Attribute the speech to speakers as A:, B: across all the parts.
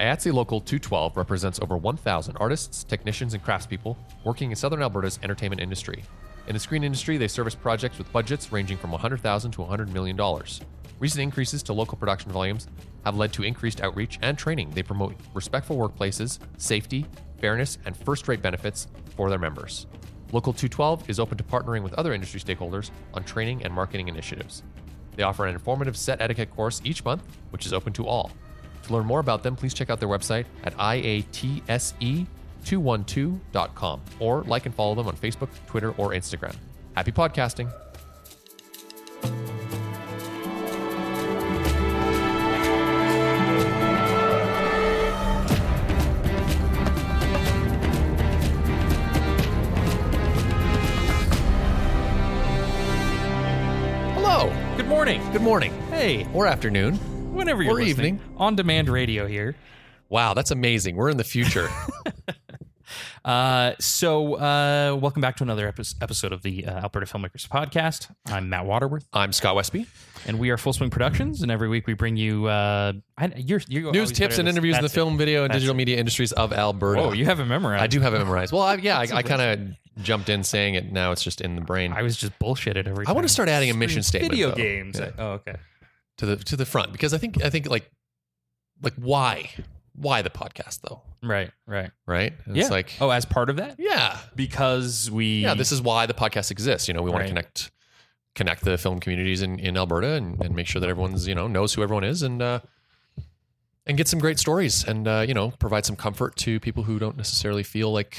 A: IATSE Local 212 represents over 1,000 artists, technicians, and craftspeople working in southern Alberta's entertainment industry. In the screen industry, they service projects with budgets ranging from 100,000 to $100 million. Recent increases to local production volumes have led to increased outreach and training. They promote respectful workplaces, safety, fairness, and first rate benefits for their members. Local 212 is open to partnering with other industry stakeholders on training and marketing initiatives. They offer an informative set etiquette course each month, which is open to all. To learn more about them, please check out their website at iatse212.com or like and follow them on Facebook, Twitter, or Instagram. Happy podcasting. Hello.
B: Good morning.
A: Good morning.
B: Hey,
A: Or afternoon.
B: Whenever you're
A: Or
B: listening.
A: evening.
B: On demand radio here.
A: Wow, that's amazing. We're in the future.
B: Uh, so, uh, welcome back to another epi- episode of the uh, Alberta Filmmakers Podcast. I'm Matt Waterworth,
A: I'm Scott Westby.
B: and we are Full Swing Productions. And every week we bring you uh, I, you're, you're
A: News,
B: always
A: tips,
B: better
A: and
B: at this.
A: interviews in the
B: That's
A: film, video, and
B: That's
A: digital media industries of Alberta.
B: Oh, you have it memorized.
A: I do have it memorized. Well, I, yeah, I, I kind of jumped in saying it. Now it's just in the brain.
B: I was just bullshitted every
A: I
B: time.
A: want to start adding a mission statement
B: Video
A: though.
B: games. Oh, okay.
A: To the to the front because I think I think like like why why the podcast though
B: Right, right.
A: right? And
B: yeah.
A: It's like
B: oh, as part of that?
A: yeah
B: Because we.
A: yeah this is why the podcast exists. You know we want
B: Right.
A: to connect connect the film communities in, in Alberta and, and make sure that everyone's you know knows who everyone is and uh, and get some great stories and uh, you know provide some comfort to people who don't necessarily feel like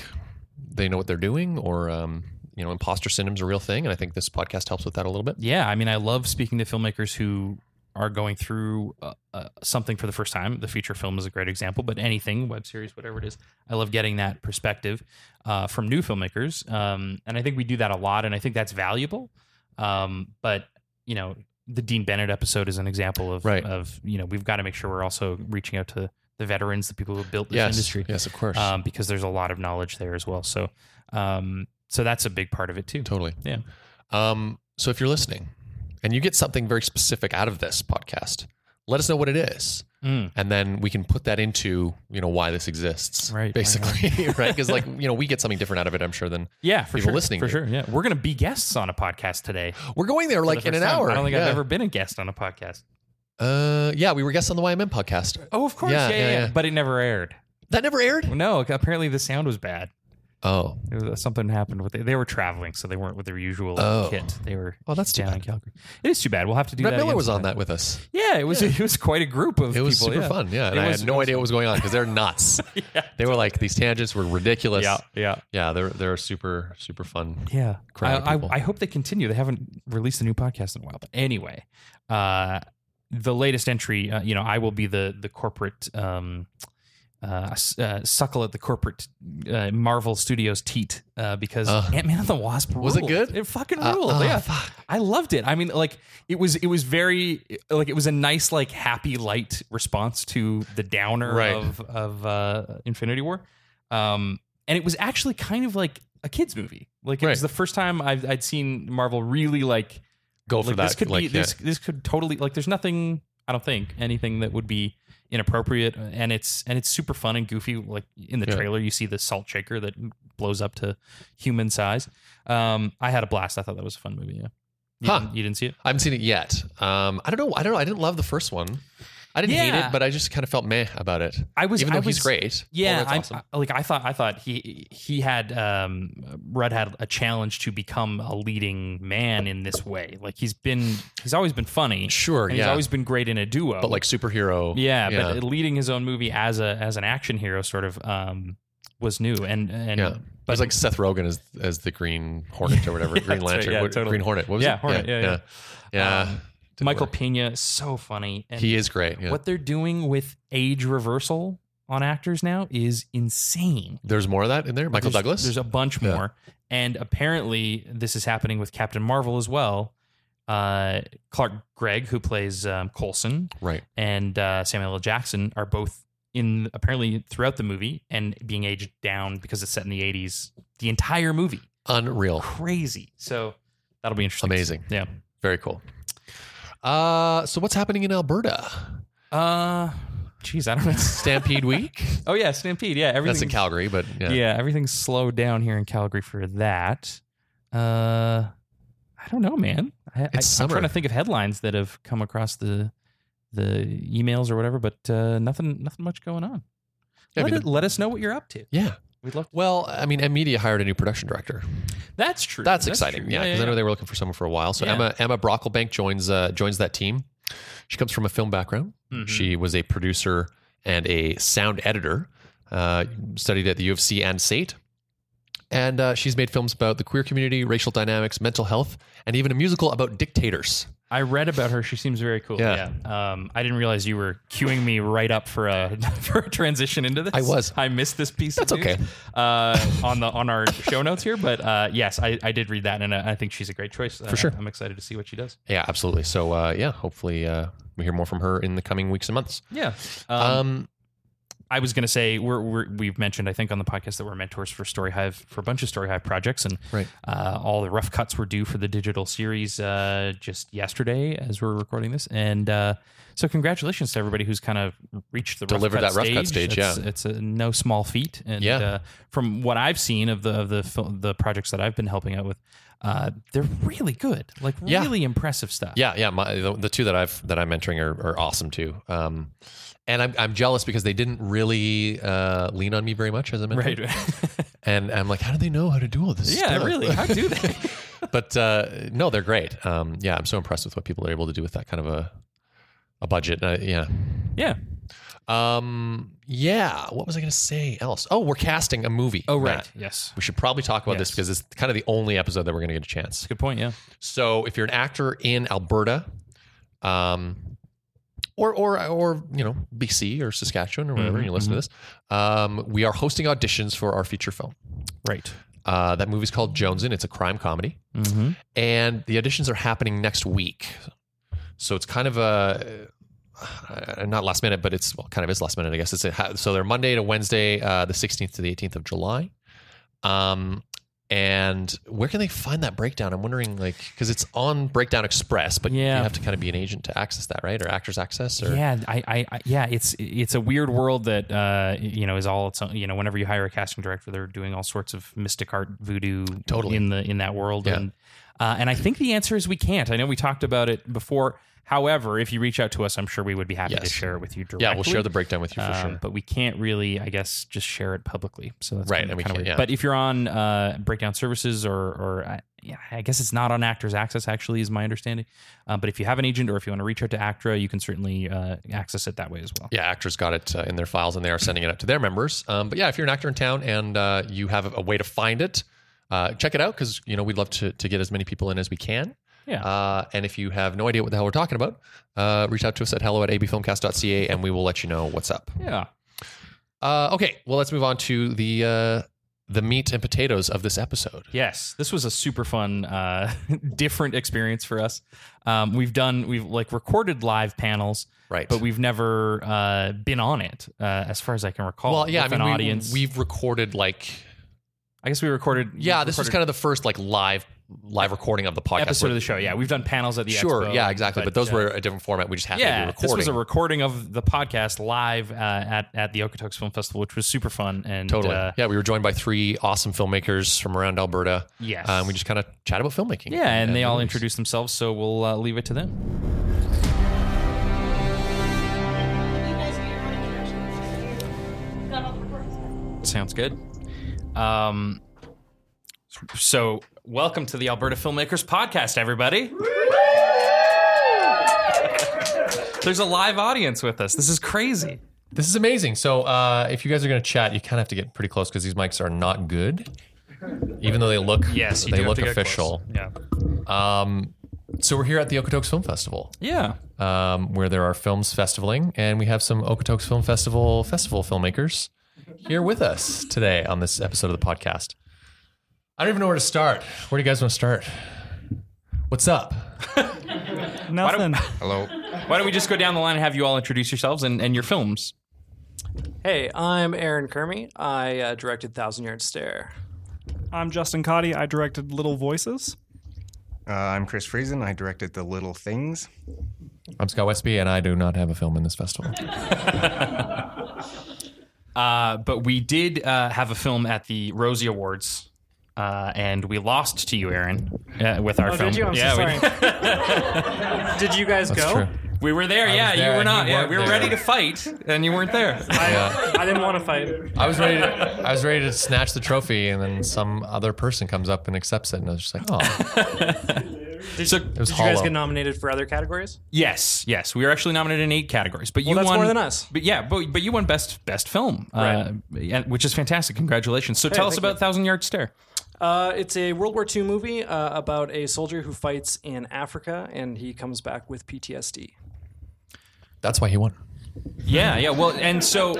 A: they know what they're doing or um, you know imposter syndrome's a real thing and I think this podcast helps with that a little bit.
B: Yeah, I mean, I love speaking to filmmakers who are going through uh, uh, something for the first time. The feature film is a great example, but anything, web series, whatever it is, I love getting that perspective uh, from new filmmakers. Um, and I think we do that a lot, and I think that's valuable. Um, but you know, the Dean Bennett episode is an example of
A: Right.
B: of you know we've got to make sure we're also reaching out to the veterans, the people who built this
A: yes,
B: industry,
A: yes, of course,
B: um, because there's a lot of knowledge there as well. So, um, so that's a big part of it too.
A: Totally.
B: Yeah.
A: Um, so if you're listening and you get something very specific out of this podcast, let us know what it is.
B: Mm.
A: And then we can put that into, you know, why this exists.
B: Right,
A: Basically. Right. Because like, you know, we get something different out of it, I'm sure, than
B: Yeah, for
A: people
B: sure.
A: listening
B: for
A: to
B: sure. Yeah, we're gonna be guests on a podcast today.
A: we're going there like
B: the
A: in an
B: time.
A: hour.
B: I don't think
A: yeah.
B: I've ever been a guest on a podcast.
A: uh yeah, we were guests on the YMM podcast.
B: Oh, of course.
A: Yeah,
B: yeah, yeah.
A: yeah.
B: But it never aired.
A: That never aired?
B: No, apparently the sound was bad.
A: Oh.
B: Was, something happened with it. They were traveling, so they weren't with their usual
A: Oh.
B: kit. They were
A: Oh, that's too bad.
B: Calgary. It is too bad. We'll have to do
A: Brett
B: that.
A: Miller was on that with us.
B: Yeah, it was. It was quite a group of people.
A: It was
B: people.
A: super
B: yeah.
A: fun. Yeah. And
B: It
A: I
B: was-
A: had no idea what was going on because they're nuts.
B: yeah.
A: they were like, these tangents were ridiculous.
B: Yeah, yeah,
A: Yeah, they're they're super, super fun.
B: yeah.
A: Crowd
B: I, I. I hope they continue. They haven't released a new podcast in a while, but anyway, uh, the latest entry. Uh, you know, I will be the the corporate. Um, uh, uh, suckle at the corporate uh, Marvel Studios teat uh, because
A: Uh.
B: Ant Man and the Wasp
A: Was it good?
B: It fucking
A: Uh,
B: ruled.
A: oh,
B: yeah,
A: fuck.
B: I loved it. I mean, like it was it was very like it was a nice like happy light response to the downer
A: Right.
B: of of uh, Infinity War, um, and it was actually kind of like a kids movie. Like it was the first time I've, I'd seen Marvel really like
A: Go for
B: like
A: that.
B: this could
A: like,
B: be this this could totally like there's nothing I don't think anything that would be inappropriate and it's and it's super fun and goofy like in the
A: Yeah.
B: trailer you see the salt shaker that blows up to human size um I had a blast I thought that was a fun movie yeah you,
A: Huh.
B: didn't, you didn't see it
A: I haven't seen it yet. Um, I don't know. I don't know. I didn't love the first one. I didn't hate it, but I just kind of felt meh about it.
B: I was
A: Even
B: I
A: though he's
B: was-
A: great.
B: Yeah, I,
A: awesome.
B: I- like I thought. I thought he he had um, Rudd had a challenge to become a leading man in this way. Like he's been, he's always been funny.
A: Sure,
B: and he's always been great in a duo.
A: but like superhero.
B: yeah, but leading his own movie as a as an action hero sort of um, was new. And and
A: yeah. But it's like Seth Rogen as as the Green Hornet or whatever.
B: Yeah,
A: Green
B: that's right.
A: Lantern.
B: Yeah,
A: What-
B: totally.
A: Green Hornet. What was
B: Yeah,
A: it?
B: Hornet. Yeah,
A: yeah. Yeah.
B: Um,
A: Didn't
B: Michael
A: work.
B: Pena is so funny. And
A: He is great. Yeah.
B: what they're doing with age reversal on actors now is insane.
A: There's more of that in there. Michael
B: there's,
A: Douglas.
B: There's a bunch
A: Yeah.
B: more, and apparently this is happening with Captain Marvel as well. Uh, Clark Gregg, who plays um, Coulson,
A: right.
B: and uh, Samuel L. Jackson are both in apparently throughout the movie and being aged down because it's set in the 80s. The entire movie,
A: Unreal.
B: crazy. So that'll be interesting.
A: Amazing.
B: Yeah.
A: Very cool. Uh, so what's happening in Alberta?
B: Uh, geez, I don't know.
A: Stampede Week.
B: oh yeah, Stampede. Yeah,
A: That's in. Calgary, but yeah.
B: yeah. everything's slowed down here in Calgary for that. Uh, I don't know, man. I, I,
A: It's
B: I'm trying to think of headlines that have come across the the emails or whatever, but uh, nothing, nothing much going on.
A: Yeah, I mean,
B: it- let us know what you're up to.
A: Yeah.
B: We'd love. To.
A: Well, I mean, EMMEDIA hired a new production director.
B: That's true.
A: That's, exciting.
B: true.
A: Yeah, because I know they were looking for someone for a while. So
B: Yeah.
A: Emma Emma Brocklebank joins uh, joins that team. She comes from a film background.
B: Mhm.
A: She was a producer and a sound editor. Uh, studied at the U of C and SAIT. And uh, she's made films about the queer community, racial dynamics, mental health, and even a musical about dictators.
B: I read about her. She seems very cool.
A: Yeah.
B: Yeah. Um, I didn't realize you were queuing me right up for a for a transition into this.
A: I was.
B: I missed this piece.
A: That's
B: of
A: okay.
B: Uh, on the on our show notes here, but uh, yes, I, I did read that, and I I think she's a great choice. Uh,
A: sure.
B: I'm excited to see what she does.
A: Yeah, absolutely. So uh, yeah, hopefully uh, we hear more from her in the coming weeks and months.
B: Yeah. Um,
A: Um,
B: I was going to say we're, we're we've mentioned I think on the podcast that we're mentors for Storyhive for a bunch of Storyhive projects, and
A: Right.
B: uh, all the rough cuts were due for the digital series uh, just yesterday as we're recording this, and uh, so congratulations to everybody who's kind of reached the
A: Delivered
B: rough cut
A: that rough cut stage,
B: It's,
A: yeah.
B: it's a no small feat, and
A: Yeah.
B: uh, from what I've seen of the of the the projects that I've been helping out with, uh, they're really good, like
A: Yeah.
B: really impressive stuff.
A: Yeah, yeah. My, the, the two that I've that I'm mentoring are, are awesome too. Um, and I'm I'm jealous because they didn't really uh, lean on me very much as a mentor.
B: right.
A: And I'm like, how do they know how to do all this?
B: yeah,
A: stuff?
B: really. How do they?
A: but uh, no, they're great. Um, yeah, I'm so impressed with what people are able to do with that kind of a a budget. Uh, yeah.
B: yeah.
A: Um, yeah. What was I going to say else? Oh, we're casting a movie.
B: Oh right.
A: Matt.
B: Yes.
A: We should probably talk about this because it's kind of the only episode that we're going to get a chance.
B: Good point. Yeah.
A: So if you're an actor in Alberta, um, or or or you know BC or Saskatchewan or whatever, and you listen to this, um, we are hosting auditions for our feature film.
B: Right.
A: Uh, that movie's called Jonesin. It's a crime comedy,
B: Mm-hmm.
A: and the auditions are happening next week. So it's kind of a uh, not last minute, but it's well, kind of is last minute, I guess. It's a, so they're Monday to Wednesday, uh, the 16th to the 18th of July. Um, and where can they find that breakdown? I'm wondering, like, because it's on Breakdown Express, but
B: Yeah.
A: you have to kind of be an agent to access that, right? Or Actors Access, or
B: Yeah, I, I, I, yeah, it's it's a weird world that uh, you know is all its own. You know, whenever you hire a casting director, they're doing all sorts of mystic art voodoo
A: Totally.
B: in the in that world.
A: Yeah.
B: And uh, and I think the answer is we can't. I know we talked about it before. However, if you reach out to us, I'm sure we would be happy to share it with you directly.
A: yeah, we'll share the breakdown with you for
B: Um,
A: sure.
B: But we can't really, I guess, just share it publicly. So that's
A: Right,
B: kind of weird.
A: yeah.
B: But if you're on uh, Breakdown Services or, or uh, yeah, I guess it's not on Actors Access, actually, is my understanding. Uh, but if you have an agent or if you want to reach out to ACTRA, you can certainly uh, access it that way as well.
A: yeah, actors got it uh, in their files and they are sending it out to their members. Um, but yeah, if you're an actor in town and uh, you have a way to find it, uh, check it out because you know we'd love to to get as many people in as we can.
B: Yeah.
A: Uh, and if you have no idea what the hell we're talking about, uh, reach out to us at hello at abfilmcast.ca and we will let you know what's up.
B: Yeah.
A: Uh, okay, well let's move on to the uh, the meat and potatoes of this episode.
B: Yes, this was a super fun, uh, different experience for us. Um, we've done, we've like recorded live panels,
A: Right.
B: but we've never uh, been on it, uh, as far as I can recall.
A: well, yeah, I mean,
B: an
A: we,
B: audience.
A: we've recorded like
B: I guess we recorded.
A: yeah, this was kind of the first like live live recording of the podcast.
B: episode
A: where-
B: of the show. Yeah, we've done panels at the
A: Sure,
B: expo,
A: yeah, exactly. But, those
B: uh,
A: were a different format. We just happened to
B: yeah.
A: be
B: This was a recording of the podcast live uh, at at the Okotoks Film Festival, which was super fun and
A: Totally.
B: Uh,
A: yeah, we were joined by three awesome filmmakers from around Alberta.
B: Yes.
A: Um, we just kind of chat about filmmaking.
B: yeah, and they all
A: movies.
B: introduced themselves, so we'll uh, leave it to them.
C: You guys get your introductions. Got all the recordings.
B: Sounds good. Um, so welcome to the Alberta Filmmakers Podcast, everybody. There's a live audience with us. This is crazy.
A: This is amazing. So, uh, if you guys are going to chat, you kind of have to get pretty close because these mics are not good, even though they look
B: Yes,
A: they look official.
B: Yeah.
A: Um, so we're here at the Okotoks Film Festival,
B: Yeah.
A: um, where there are films festivaling, and we have some Okotoks Film Festival festival filmmakers here with us today on this episode of the podcast. I don't even know where to start. Where do you guys want to start? What's up?
D: Nothing.
A: Hello.
B: Why don't we just go down the line and have you all introduce yourselves and, and your films?
D: Hey, I'm Aaron Kurmey. I uh, directed Thousand Yard Stare.
E: I'm Justin Cauti. I directed Little Voices. Uh, I'm Chris Friesen. I directed The Little Things.
A: I'm Scott Westby, and I do not have a film in this festival.
B: Uh, but we did uh, have a film at the Rosie Awards. Uh, and we lost to you, Aaron, uh, with our
D: Oh,
B: film.
D: did you? I'm
B: yeah,
D: so
B: we-
D: sorry. did you guys
A: That's
D: go?
A: true.
B: We, were there. yeah,
A: was
B: you were not.
A: you
B: Yeah, we were
A: there.
B: ready to fight, and you weren't there.
A: Yeah.
D: I didn't want to fight.
A: I was ready. To, I was ready to snatch the trophy, and then some other person comes up and accepts it, and I was just like, "Oh,
D: Did,
B: So-
A: it was
D: did you guys
A: hollow."
D: get nominated for other categories?
B: Yes, yes, we were actually nominated in eight categories, but you
D: that's
B: won
D: more than us.
B: But yeah, but but you won best best film, uh, and- which is fantastic. Congratulations! So tell us
D: thank
B: about
D: you.
B: Thousand Yard Stare.
D: Uh, it's a World War II movie uh, about a soldier who fights in Africa and he comes back with PTSD.
A: that's why he won."
B: Yeah, yeah. Well, and so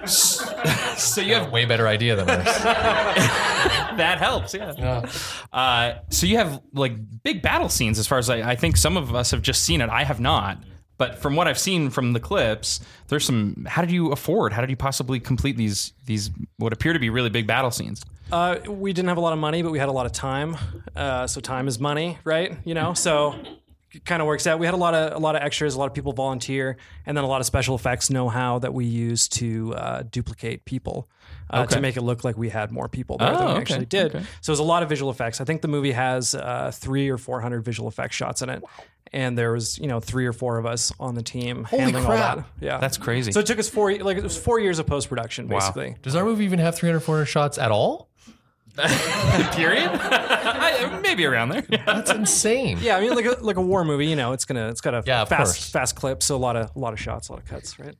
B: so you have
A: Way better idea than ours.
B: that helps. Yeah. Uh, so you have like big battle scenes. As far as I, I think some of us have just seen it. I have not. But from what I've seen from the clips, there's some. How did you afford? How did you possibly complete these these what appear to be really big battle scenes?
D: Uh, we didn't have a lot of money, but we had a lot of time. Uh, so time is money, right? You know, so it kind of works out. We had a lot of a lot of extras, a lot of people volunteer, and then a lot of special effects know-how that we use to uh, duplicate people uh,
B: Okay.
D: to make it look like we had more people there than
B: Oh,
D: we
B: okay,
D: actually did.
B: okay.
D: So there's a lot of visual effects. I think the movie has uh, three or four hundred visual effects shots in it. And there was, you know, three or four of us on the team handling
A: crap.
D: all that. Yeah,
B: That's crazy.
D: So it took us four, like it was four years of post production, basically.
A: Does our movie even have 300, 400 shots at all?
B: Period. I- Maybe around there.
A: That's insane.
D: Yeah, I mean, like a, like a war movie, you know, it's gonna it's got a
A: Yeah, of
D: fast
A: course.
D: fast clip, so a lot of a lot of shots, a lot of cuts, right?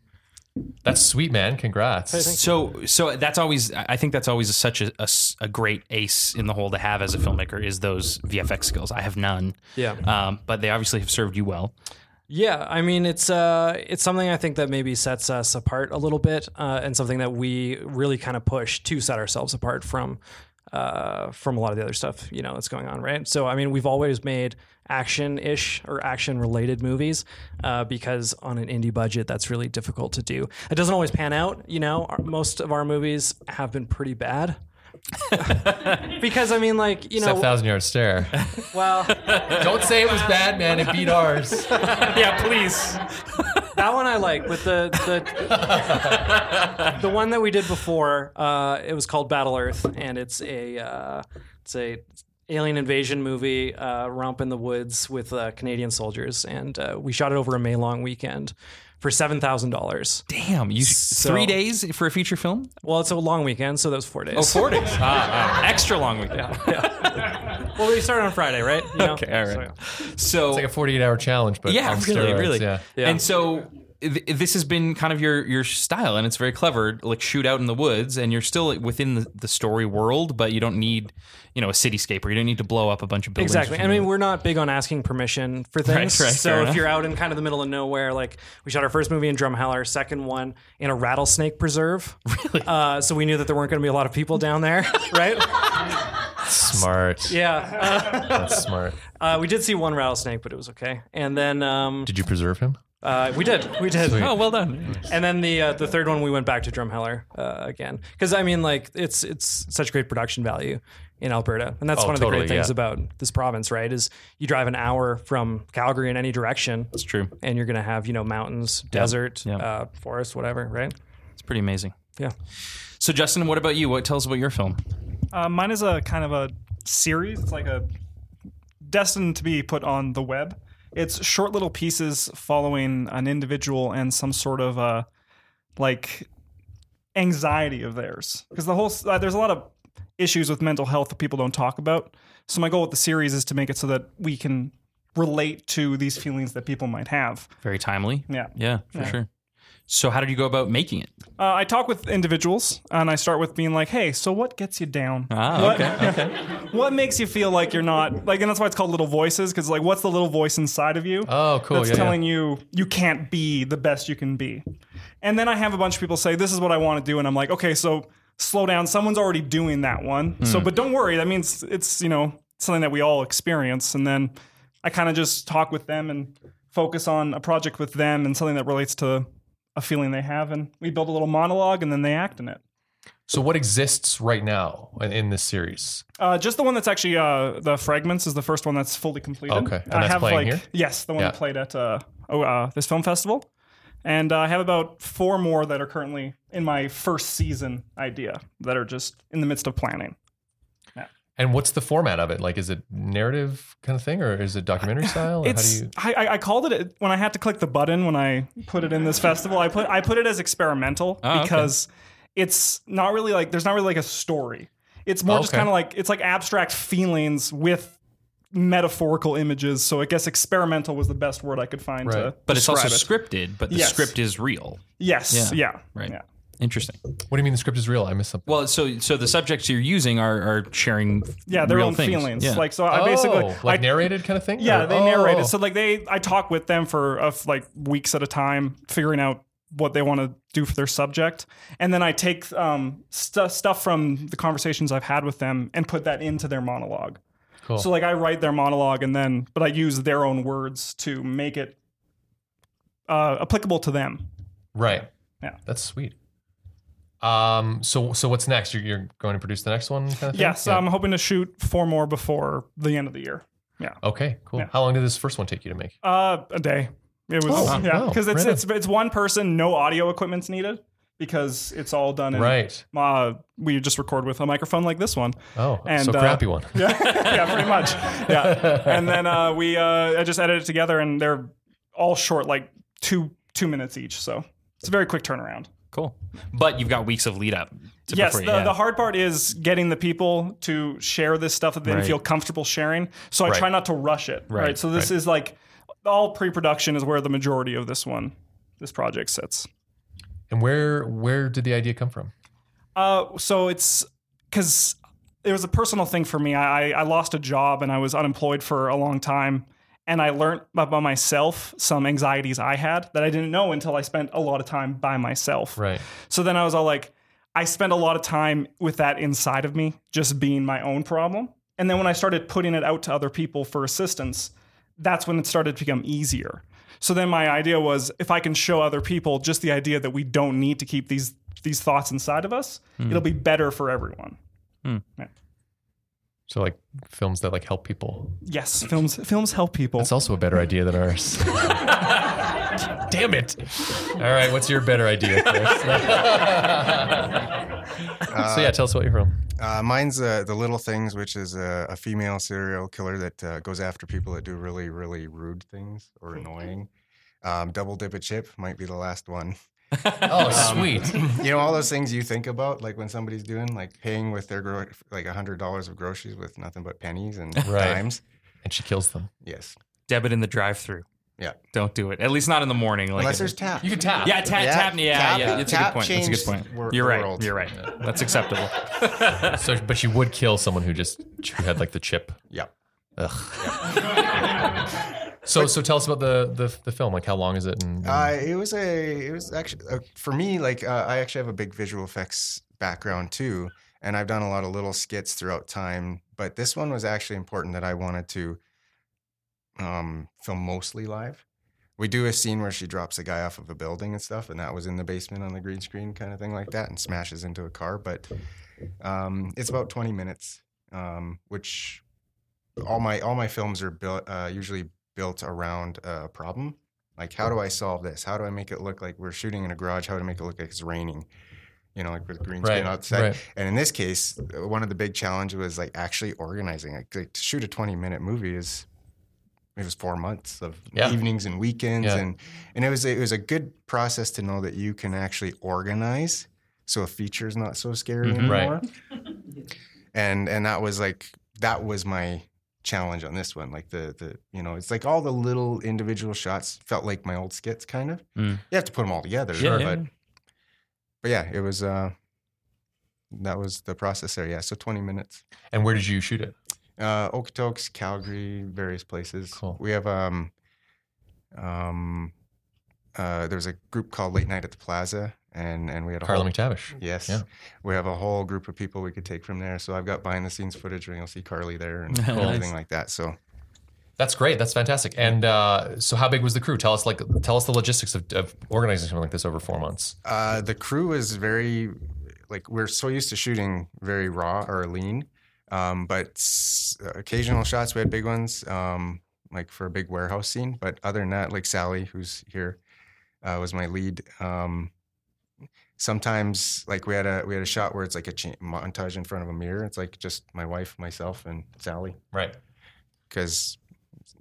A: That's sweet, man. Congrats.
B: So, so that's always. I think that's always such a, a s- a great ace in the hole to have as a filmmaker is those VFX skills. I have none.
D: Yeah.
B: Um, but they obviously have served you well.
D: Yeah, I mean, it's uh, it's something I think that maybe sets us apart a little bit, uh, and something that we really kind of push to set ourselves apart from uh, from a lot of the other stuff you know that's going on, right? So, I mean, we've always made action-ish or action-related movies uh, because on an indie budget, that's really difficult to do. It doesn't always pan out, you know. Our, most of our movies have been pretty bad. because I mean, like you know,
A: Except Thousand Yard Stare.
D: well,
A: Don't say it was bad, man. It beat ours.
B: yeah, please.
D: That one I like, but the the the one that we did before, uh, it was called Battle Earth, and it's a uh, it's a alien invasion movie, uh, romp in the woods with uh, Canadian soldiers, and uh, we shot it over a May long weekend for seven thousand dollars.
B: Damn, you three days for a feature film?
D: Well, it's a long weekend, so that was four days.
B: Oh, four days. ah, ah, extra long weekend.
D: Well, we started on Friday, right? You know?
B: Okay, all right.
D: So.
B: So
A: It's like a 48 hour challenge, but
B: yeah,
A: on
B: really,
A: steroids,
B: really.
A: Yeah.
D: Yeah.
B: And so th- this has been kind of your your style, and it's very clever. Like shoot out in the woods, and you're still within the, the story world, but you don't need you know a cityscape, or you don't need to blow up a bunch of buildings. or
D: Exactly. I
B: something.
D: mean, we're not big on asking permission for things.
B: Right, right,
D: so
B: fair
D: if
B: enough.
D: you're out in kind of the middle of nowhere, like we shot our first movie in Drumheller, our second one in a rattlesnake preserve. Really? Uh, so we knew that there weren't going to be a lot of people down there, right?
A: Smart.
D: yeah.
A: That's smart.
D: Uh, uh, we did see one rattlesnake, but it was okay. And then um,
A: Did you preserve him?
D: uh, we did, we did.
B: oh, well done.
D: And then the uh, the third one, we went back to Drumheller uh, again because I mean, like it's it's such great production value in Alberta, and that's
A: Oh,
D: one of the
A: totally,
D: great things
A: yeah.
D: about this province, right? Is you drive an hour from Calgary in any direction,
B: That's true.
D: and you're gonna have you know mountains, desert,
B: yeah.
D: Uh, forest, whatever, right?
B: It's pretty amazing.
D: Yeah.
B: So Justin, what about you? What tell us about your film?
F: Uh, mine is a kind of a series. It's like a destined to be put on the web. It's short little pieces following an individual and some sort of uh, like anxiety of theirs. Because the whole uh, there's a lot of issues with mental health that people don't talk about. So my goal with the series is to make it so that we can relate to these feelings that people might have.
B: Very timely.
F: Yeah.
B: Yeah, for sure. So how did you go about making it?
F: Uh, I talk with individuals and I start with being like, "Hey, so what gets you down?
B: Ah,
F: what,
B: okay, okay.
F: what makes you feel like you're not like?" And that's why it's called little voices because like, what's the little voice inside of you?
A: Oh, cool.
F: That's
A: yeah, yeah.
F: telling you you can't be the best you can be. And then I have a bunch of people say, "This is what I want to do," and I'm like, "Okay, so slow down. Someone's already doing that one.
A: Hmm.
F: So, but don't worry. That means it's you know something that we all experience." And then I kind of just talk with them and focus on a project with them and something that relates to a feeling they have, and we build a little monologue, and then they act in it.
A: So what exists right now in, in this series?
F: Uh, just the one that's actually uh, the fragments is the first one that's fully completed.
A: Okay. And
F: I have like
A: here?
F: yes, the one
A: Yeah.
F: that played at uh, oh, uh, this film festival, and uh, I have about four more that are currently in my first season idea that are just in the midst of planning.
A: And what's the format of it? Like, is it narrative kind of thing, or is it documentary style?
F: It's
A: how do you?
F: I, I- I called it when I had to click the button when I put it in this festival. I put I put it as experimental
B: Oh, okay.
F: because it's not really like there's not really like a story. It's more oh, just
A: Okay.
F: kind of like it's like abstract feelings with metaphorical images. So I guess experimental was the best word I could find
A: Right.
F: to
B: But it's also
F: it.
B: scripted, but the
F: Yes.
B: script is real.
F: Yes.
B: Yeah.
F: Yeah.
B: Right.
F: Yeah.
B: Interesting.
A: What do you mean the script is real? I missed something.
B: Well, so so the subjects you're using are, are sharing
F: Yeah, their
B: real
F: own
B: things.
F: feelings.
B: Yeah.
F: Like so, I
A: oh,
F: basically
A: like
F: I,
A: narrated kind of thing.
F: Yeah,
A: Or-
F: they
A: oh.
F: narrate it. So like they, I talk with them for like weeks at a time, figuring out what they want to do for their subject, and then I take um, stu stuff from the conversations I've had with them and put that into their monologue.
A: Cool.
F: So like I write their monologue and then, but I use their own words to make it uh, applicable to them.
A: right.
F: Yeah.
A: That's sweet. Um. So so what's next? You're, you're going to produce the next one, kind of thing?
F: Yes,
A: Yeah.
F: I'm hoping to shoot four more before the end of the year. Yeah,
A: Okay. Cool.
F: Yeah.
A: How long did this first one take you to make?
F: uh, a day. It was
A: Oh,
F: yeah,
A: wow.
F: because it's
A: Right on.
F: it's it's one person, no audio equipment's needed because it's all done in
A: Right.
F: uh, we just record with a microphone like this one.
A: Oh,
F: And,
A: so
F: uh,
A: crappy one.
F: Yeah, yeah, pretty much. Yeah, and then uh, we uh, I just edited it together, and they're all short, like two two minutes each. So it's a very quick turnaround.
B: Cool. But you've got weeks of lead up. To
F: Yes, the,
B: yeah.
F: the hard part is getting the people to share this stuff that they
B: Right.
F: feel comfortable sharing. So I
A: Right.
F: try not to rush it. Right.
B: Right,
F: So this is like all pre-production is where the majority of this one, this project sits.
A: And where where did the idea come from?
F: Uh, so it's because it was a personal thing for me. I, I lost a job and I was unemployed for a long time. And I learned about myself some anxieties I had that I didn't know until I spent a lot of time by myself.
A: Right.
F: So then I was all like, I spent a lot of time with that inside of me, just being my own problem. And then when I started putting it out to other people for assistance, that's when it started to become easier. So then my idea was if I can show other people just the idea that we don't need to keep these these thoughts inside of us, hmm. it'll be better for everyone. Hmm.
A: So like films that like help people.
F: Yes, films films help people.
A: That's also a better idea than ours. Damn it! All right, what's your better idea, Chris? so yeah, tell us what you're from.
E: Uh, mine's uh, the little things, which is a, a female serial killer that uh, goes after people that do really, really rude things or annoying. Um, Double dip a chip might be the last one.
A: Oh, um, sweet.
E: You know all those things you think about, like when somebody's doing, like paying with their gro- like a hundred dollars of groceries with nothing but pennies and
A: Right.
E: dimes.
A: And she kills them.
E: Yes.
B: debit in the drive-through.
E: Yeah.
B: Don't do it. At least not in the morning. Like
E: Unless there's tap.
A: You can tap.
B: yeah, tap,
E: Yeah,
B: tap, yeah,
E: tap-
B: yeah. It's a
E: tap
B: good point. That's a good
E: changed
B: point.
E: wor-
B: You're right.
E: world.
B: You're right. That's acceptable.
A: So, but she would kill someone who just who had like the chip.
E: Yep.
A: Ugh. So, so tell us about the, the the film. Like, how long is it? And,
E: Uh, it was a. It was actually uh, for me. Like uh, I actually have a big visual effects background too, and I've done a lot of little skits throughout time. But this one was actually important that I wanted to um, film mostly live. We do a scene where she drops a guy off of a building and stuff, and that was in the basement on the green screen, kind of thing like that, and smashes into a car. But um, it's about twenty minutes, um, which all my all my films are built uh, usually built around a problem. Like, how do I solve this? How do I make it look like we're shooting in a garage? How do I make it look like it's raining? You know, like with green screen
A: Right,
E: outside.
A: right.
E: And in this case, uh, one of the big challenges was like actually organizing it. Like, to shoot a 20 minute movie is it was four months of
A: Yeah.
E: evenings and weekends,
A: Yeah.
E: and and it was it was a good process to know that you can actually organize, so a feature is not so scary
A: Mhm. Right.
E: anymore. And and that was like that was my challenge on this one. Like the the you know it's like all the little individual shots felt like my old skits kind of.
B: Mm.
E: You have to put them all together,
B: Yeah,
E: but
B: yeah.
E: but yeah, it was uh that was the process there. Yeah, so 20 minutes.
A: and where did you shoot it?
E: Uh, Okotoks, Calgary, various places.
A: Cool.
E: We have um, um, uh, there's a group called Late Night at the Plaza, and and we had a
A: Carla
E: whole,
A: McTavish.
E: Yes,
A: Yeah.
E: we have a whole group of people we could take from there. So I've got behind the scenes footage where you'll see Carly there and
B: Nice.
E: everything like that. So
A: That's great. That's fantastic. And uh, so, how big was the crew? Tell us, like, tell us the logistics of, of organizing something like this over four months.
E: uh, the crew is very like we're so used to shooting very raw or lean, um, but occasional shots we had big ones, um, like for a big warehouse scene. But other than that, like Sally, who's here, uh, was my lead. Um, sometimes like we had a we had a shot where it's like a cha- montage in front of a mirror. It's like just my wife, myself, and Sally
A: Right.
E: because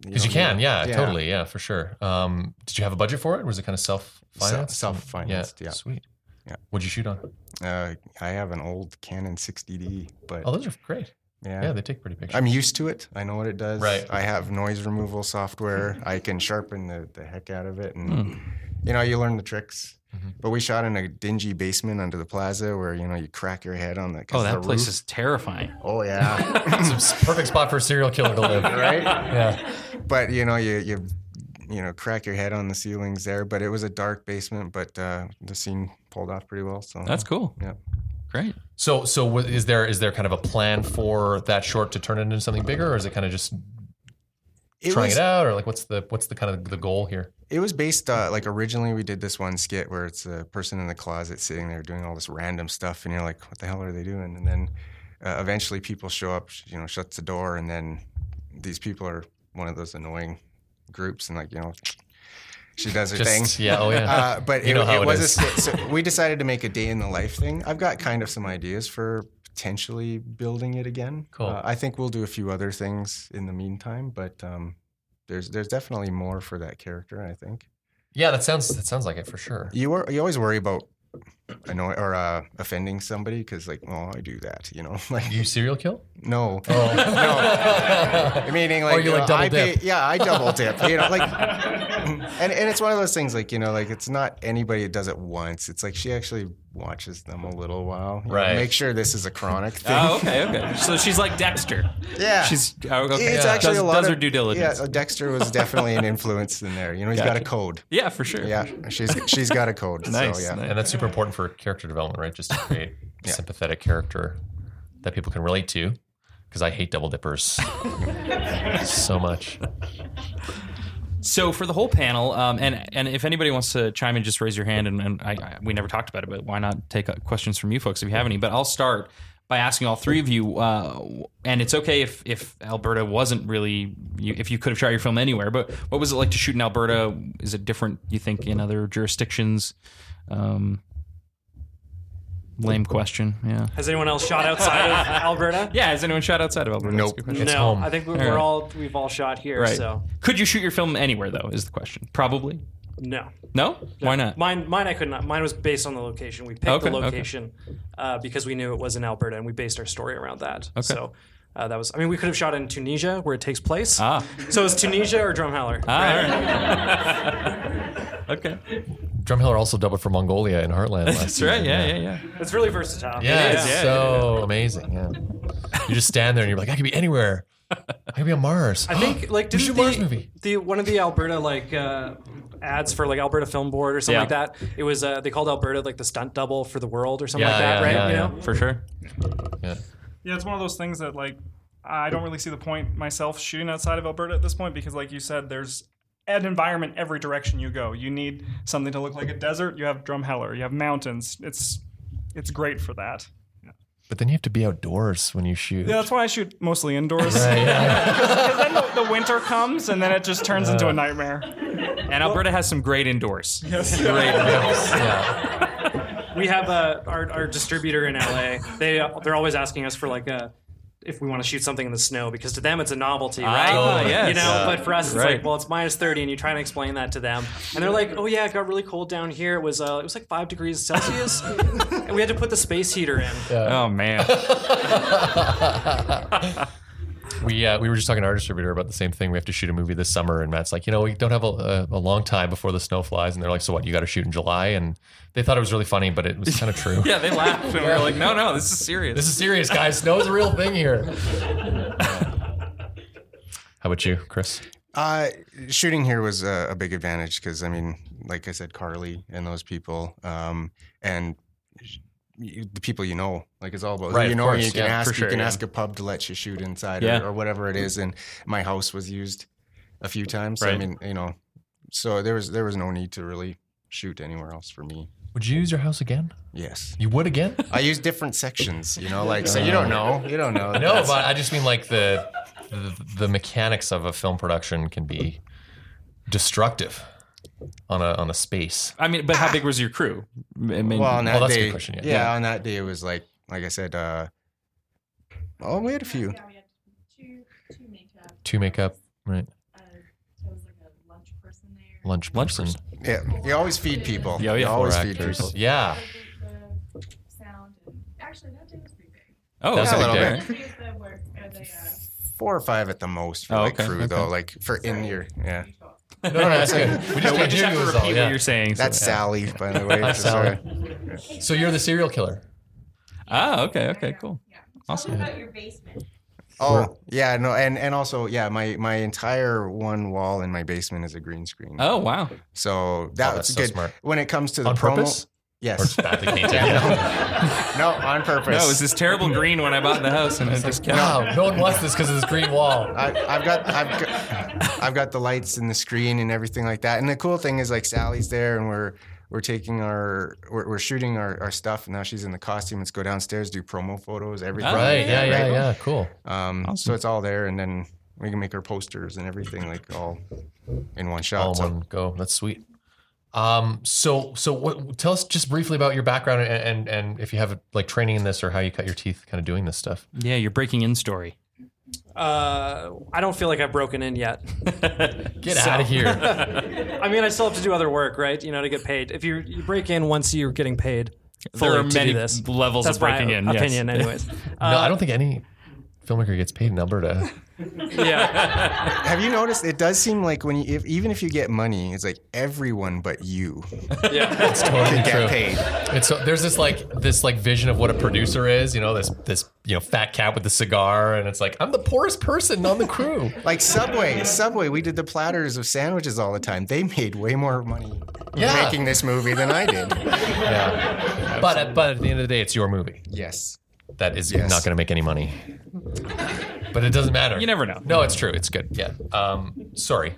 A: Because you can, yeah, totally, yeah, for sure. Um, did you have a budget for it? Or was it kind of self financed?
E: Self financed, yeah.
A: Sweet.
E: Yeah.
A: What'd you shoot on?
E: Uh, I have an old Canon 60D, but
A: Oh, those are great.
E: yeah,
A: Yeah, they take pretty pictures.
E: I'm used to it. I know what it does.
A: Right.
E: I have noise removal software. I can sharpen the, the heck out of it, and
A: Hmm.
E: you know, you learn the tricks.
A: Mhm.
E: But we shot in a dingy basement under the plaza where you know you crack your head on the. 'cause
B: Oh, that
E: the
B: place
E: roof-
B: is terrifying.
E: Oh yeah,
A: it's a perfect spot for a serial killer to live.
E: right.
A: Yeah.
E: But you know you you you know crack your head on the ceilings there. But it was a dark basement, but uh, the scene pulled off pretty well. So
B: That's cool.
E: Yeah.
B: Great.
A: So, so is there is there kind of a plan for that short to turn it into something bigger, or is it kind of just
E: it
A: trying
E: was,
A: it out, or like what's the what's the kind of the goal here?
E: It was based uh, like originally we did this one skit where it's a person in the closet sitting there doing all this random stuff, and you're like, "What the hell are they doing?" And then uh, eventually people show up, you know, shuts the door, and then these people are one of those annoying groups, and like you know, she does her
A: Just
E: thing.
A: yeah, oh yeah.
E: Uh, but
A: You
E: it,
A: know how
E: it
A: it
E: was a
A: is.
E: skit. So we decided to make a day in the life thing. I've got kind of some ideas for potentially building it again.
A: Cool.
E: Uh, I think we'll do a few other things in the meantime, but um, there's there's definitely more for that character. I think.
A: yeah, that sounds that sounds like it for sure.
E: You wor- you always worry about annoy or uh, offending somebody because like, oh, I do that, you know, like
A: You serial kill?
E: no,
A: Oh.
E: no, meaning like,
A: Or you like
E: know,
A: double
E: I pay-
A: dip.
E: yeah, I double dip, you know, like, and and it's one of those things like you know, like it's not anybody that does it once. It's like she actually watches them a little while, you know,
A: Right.
E: make sure this is a chronic oh, thing.
B: Oh, okay, okay. So she's like Dexter.
E: Yeah,
B: She's oh, okay.
E: It's
B: Yeah.
E: actually
B: does,
E: a lot
B: does
E: of
B: her due diligence.
E: Yeah, Dexter was definitely an influence in there. You know, he's got a code.
B: Yeah, for sure.
E: Yeah, she's she's got a code.
B: Nice,
E: So, yeah.
B: nice.
A: And that's super important for character development, right? Just to create a sympathetic character that people can relate to. Because I hate double dippers so much.
B: So for the whole panel, um, and and if anybody wants to chime in, just raise your hand. And, and I, I, we never talked about it, but why not take uh, questions from you folks if you have any? But I'll start by asking all three of you, uh, and it's okay if if Alberta wasn't really you, if you could have shot your film anywhere. But what was it like to shoot in Alberta? Is it different? You think in other jurisdictions? Um, lame question. Yeah.
D: Has anyone else shot outside of Alberta?
B: Yeah. Has anyone shot outside of Alberta? That's a
E: Nope.
B: good question.
A: It's
D: no,
A: home.
D: I think we're,
B: All right.
D: we're all we've all shot here.
B: Right.
D: So
B: Could you shoot your film anywhere though? Is the question. Probably.
D: no.
B: No. Why not?
D: Mine, mine, I could not. Mine was based on the location. We picked
B: Okay,
D: the
B: okay.
D: location uh, because we knew it was in Alberta, and we based our story around that.
B: Okay.
D: So uh, that was. I mean, we could have shot in Tunisia, where it takes place.
B: Ah.
D: So it's Tunisia or Drumheller.
B: Ah, all right. okay.
A: Drumheller also doubled for Mongolia in Heartland last
B: That's
A: season,
B: right. Yeah, yeah, yeah.
D: It's really versatile.
A: Yeah,
B: It
A: it's
B: is, yeah,
A: so amazing. Yeah. You just stand there and you're like, I could be anywhere. I could be on Mars.
D: I think like
A: We
D: didn't the,
A: Mars movie.
D: the one of the Alberta like uh, ads for like Alberta Film Board or something
B: Yeah.
D: like that. It was uh, they called Alberta like the stunt double for the world or something
A: Yeah,
D: like that,
A: yeah,
D: right?
A: yeah,
D: you
A: yeah.
D: know,
B: For sure.
A: yeah.
F: Yeah, it's one of those things that like I don't really see the point myself shooting outside of Alberta at this point because, like you said, there's an environment every direction you go. You need something to look like a desert. You have Drumheller. You have mountains. It's it's great for that.
A: But then you have to be outdoors when you shoot.
F: Yeah, that's why I shoot mostly indoors.
A: Right, yeah.
F: Because then the, the winter comes and then it just turns into a nightmare.
B: And Alberta has some great indoors.
F: Yes.
B: Great indoors.
A: yeah.
D: we have uh, our our distributor in LA. They uh, they're always asking us for like a. If we want to shoot something in the snow, because to them it's a novelty, right?
B: Ah, yes.
D: You know,
B: Yeah.
D: but for us it's
B: Right.
D: like, well, it's minus thirty, and you try and explain that to them, and they're like, oh yeah, it got really cold down here. It was uh, it was like five degrees Celsius, and we had to put the space heater in.
B: Oh man.
A: We uh, we were just talking to our distributor about the same thing. We have to shoot a movie this summer, and Matt's like, you know, we don't have a, a, a long time before the snow flies, and they're like, so what? You got to shoot in July, and they thought it was really funny, but it was kind of true.
B: Yeah, they laughed and we were like, no, no, this is serious.
A: This is serious, guys. Snow's a real thing here. How about you, Chris?
E: Uh, shooting here was a, a big advantage because I mean, like I said, Carly and those people, um, and y- the people you know, like it's all about
A: Right,
E: who you know.
A: course,
E: you can
A: yeah,
E: ask,
B: sure,
E: you can
B: yeah.
E: ask a pub to let you shoot inside
B: Yeah.
E: or, or whatever it is. And my house was used a few times. So, I mean, you know, so there was there was no need to really shoot anywhere else for me.
A: Would you use your house again?
E: Yes.
A: You would again?
E: I use different sections, you know, like so you don't uh, know. You don't know.
A: no, but I just mean like the, the the mechanics of a film production can be destructive on a on a space.
B: I mean, but how big was your crew? I mean,
E: well, on that
A: Well, that's a good
E: day,
A: question, yeah.
E: yeah,
B: Yeah.
E: on that day it was like like I said, uh oh we had a few.
C: Yeah, we had two, two makeup.
A: Two makeup, right?
C: Uh, there like lunch person there.
A: Lunch
B: Lunch
A: person.
E: Yeah. You always feed people.
B: Yeah,
E: you
B: yeah.
E: always
A: Four
E: feed people.
A: Yeah.
C: Sound actually that day was pretty big.
B: oh,
A: That's
B: okay.
A: a big
E: little
A: day.
E: bit.
C: Three of them were the uh,
E: Four or five at the most for
B: Oh,
E: like
B: okay,
E: crew
B: okay.
E: though. Like for in your yeah.
A: No, no, that's good. We just,
B: We just
A: hear
B: have to repeat
A: all, yeah.
B: what you're saying. so-
E: That's Sally, by the way.
A: Hi,
E: Just,
A: Sally. So you're the serial killer.
B: Ah, okay, okay, cool.
C: Yeah.
B: Awesome.
C: Tell me about your basement.
E: Oh yeah, no, and and also yeah, my my entire one wall in my basement is a green screen.
B: Oh, wow.
E: So
A: that's
E: that's
A: so
E: good.
A: smart.
E: When it comes to the
A: On
E: promo,
A: purpose? Or
E: yes,
A: just badly painted?
E: No, on purpose.
B: No, it was this terrible green when I bought the house, and I just kept.
A: Wow, no one wants this because of this green wall.
E: I, I've got I've got I've got the lights and the screen and everything like that. And the cool thing is like Sally's there and we're we're taking our we're, we're shooting our, our stuff and now she's in the costume. Let's go downstairs, do promo photos, everything.
A: Right, yeah, yeah,
E: Right.
A: yeah, cool.
E: Um,
B: Awesome.
E: So it's all there, and then we can make our posters and everything like all in one shot.
A: All
E: so
A: one go. That's sweet. Um, so so what, tell us just briefly about your background and, and and if you have like training in this or how you cut your teeth kind of doing this stuff.
B: Yeah, your breaking in story.
D: Uh, I don't feel like I've broken in yet.
A: Get
D: So-
A: out of here.
D: I mean, I still have to do other work, right? You know, to get paid. If you you break in once you're getting paid,
B: There are many
D: do this.
B: levels
D: That's
B: of breaking
D: my
B: in. yes.
D: opinion, anyways.
A: no,
D: Uh,
A: I don't think any filmmaker gets paid in Alberta.
D: Yeah,
E: have you noticed? It does seem like when you if, even if you get money, it's like everyone but you
D: yeah.
A: It's totally
E: get
A: true.
E: paid.
A: It's so there's this like this like vision of what a producer is, you know, this this you know fat cat with the cigar, and it's like I'm the poorest person on the crew.
E: Like Subway, Subway, we did the platters of sandwiches all the time. They made way more money
A: Yeah.
E: making this movie than I did.
A: Yeah, but at, but at the end of the day, it's your movie
E: Yes.
A: That is
E: Yes.
A: not going to make any money. But it doesn't matter.
B: You never know.
A: No, it's true. It's good. Yeah. Um, sorry.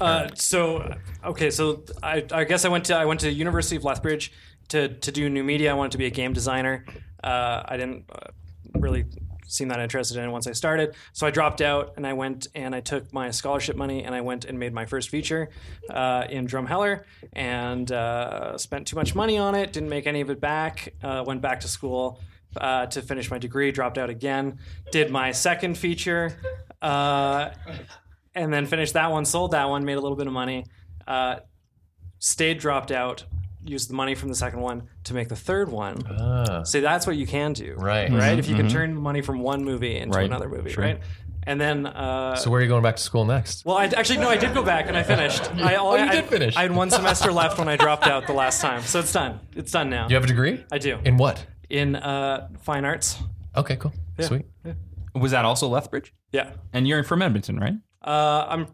D: Uh, so okay, so I, I guess I went to I went to University of Lethbridge to to do new media. I wanted to be a game designer. Uh, I didn't uh, really seem that interested in it once I started, so I dropped out and I went and I took my scholarship money and I went and made my first feature uh, in Drumheller and uh, spent too much money on it. Didn't make any of it back. Uh, went back to school. Uh, to finish my degree, dropped out again. Did my second feature, uh, and then finished that one, sold that one, made a little bit of money, uh, stayed dropped out, used the money from the second one to make the third one.
A: Ah,
D: So that's what you can do,
A: right.
D: right? If you can turn money from one movie into
B: Right.
D: another movie,
B: Sure.
D: right? And then, uh,
A: So where are you going back to school next?
D: well, I actually no, I did go back and I finished. I,
A: Oh, you
D: I,
A: did finish.
D: I had one semester left when I dropped out the last time, so it's done. It's done now.
A: You have a degree
D: I do
A: in what?
D: In uh, fine arts.
A: Okay, cool. Sweet.
B: Was that also Lethbridge?
D: Yeah,
B: And you're from Edmonton, right?
D: uh, I'm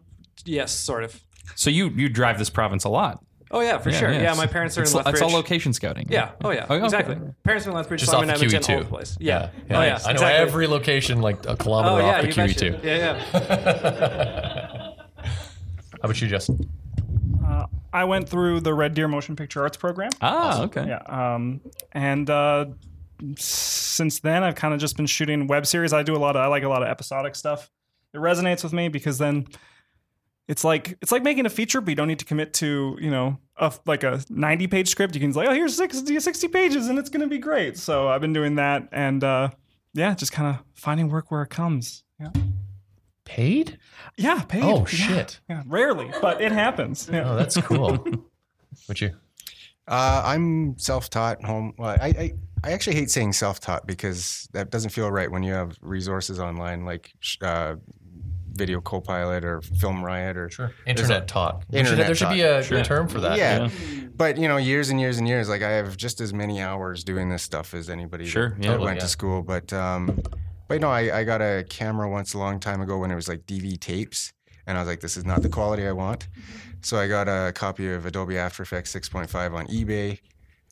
D: yes, sort of.
B: So you you drive this province a lot.
D: Oh yeah, for sure. Yeah, my parents are
B: it's,
D: in Lethbridge.
B: It's all location scouting.
D: Yeah. Oh yeah.
B: Oh, okay.
D: Exactly. Parents are in Lethbridge,
A: Just
D: so
A: off
D: I'm in Edmonton,
A: QE2.
D: all the place. Yeah.
A: Yeah.
D: Oh yeah.
A: I know
D: exactly.
A: every location like a kilometer
D: Oh yeah.
A: off the QE2.
D: betcha. Yeah, yeah.
A: How about you, Justin?
F: Uh, I went through the Red Deer Motion Picture Arts program.
B: Ah, okay.
F: Yeah. Um, and uh, since then, I've kind of just been shooting web series. I do a lot of, I like a lot of episodic stuff. It resonates with me because then it's like it's like making a feature, but you don't need to commit to you know a, like a ninety page script. You can say, oh, here's 60, 60 pages, and it's going to be great. So I've been doing that, and uh, yeah, just kind of finding work where it comes. Yeah.
A: Paid?
F: Yeah, paid.
A: Oh shit.
F: Yeah, rarely, but it happens. Yeah.
A: Oh, that's cool. What you?
E: Uh, I'm self-taught home. Well, I, I I actually hate saying self-taught because that doesn't feel right when you have resources online like sh- uh, Video Copilot or Film Riot or
A: Sure. Internet taught. There should-
E: Internet
A: there should be a, a term for that.
E: yeah. But you know, years and years and years, like I have just as many hours doing this stuff as anybody
B: Sure,
E: that,
B: yeah.
E: that
A: Totally,
E: went
A: yeah.
E: to school. But um, but no, I, I got a camera once a long time ago when it was like DV tapes, and I was like, this is not the quality I want. So I got a copy of Adobe After Effects 6.5 on eBay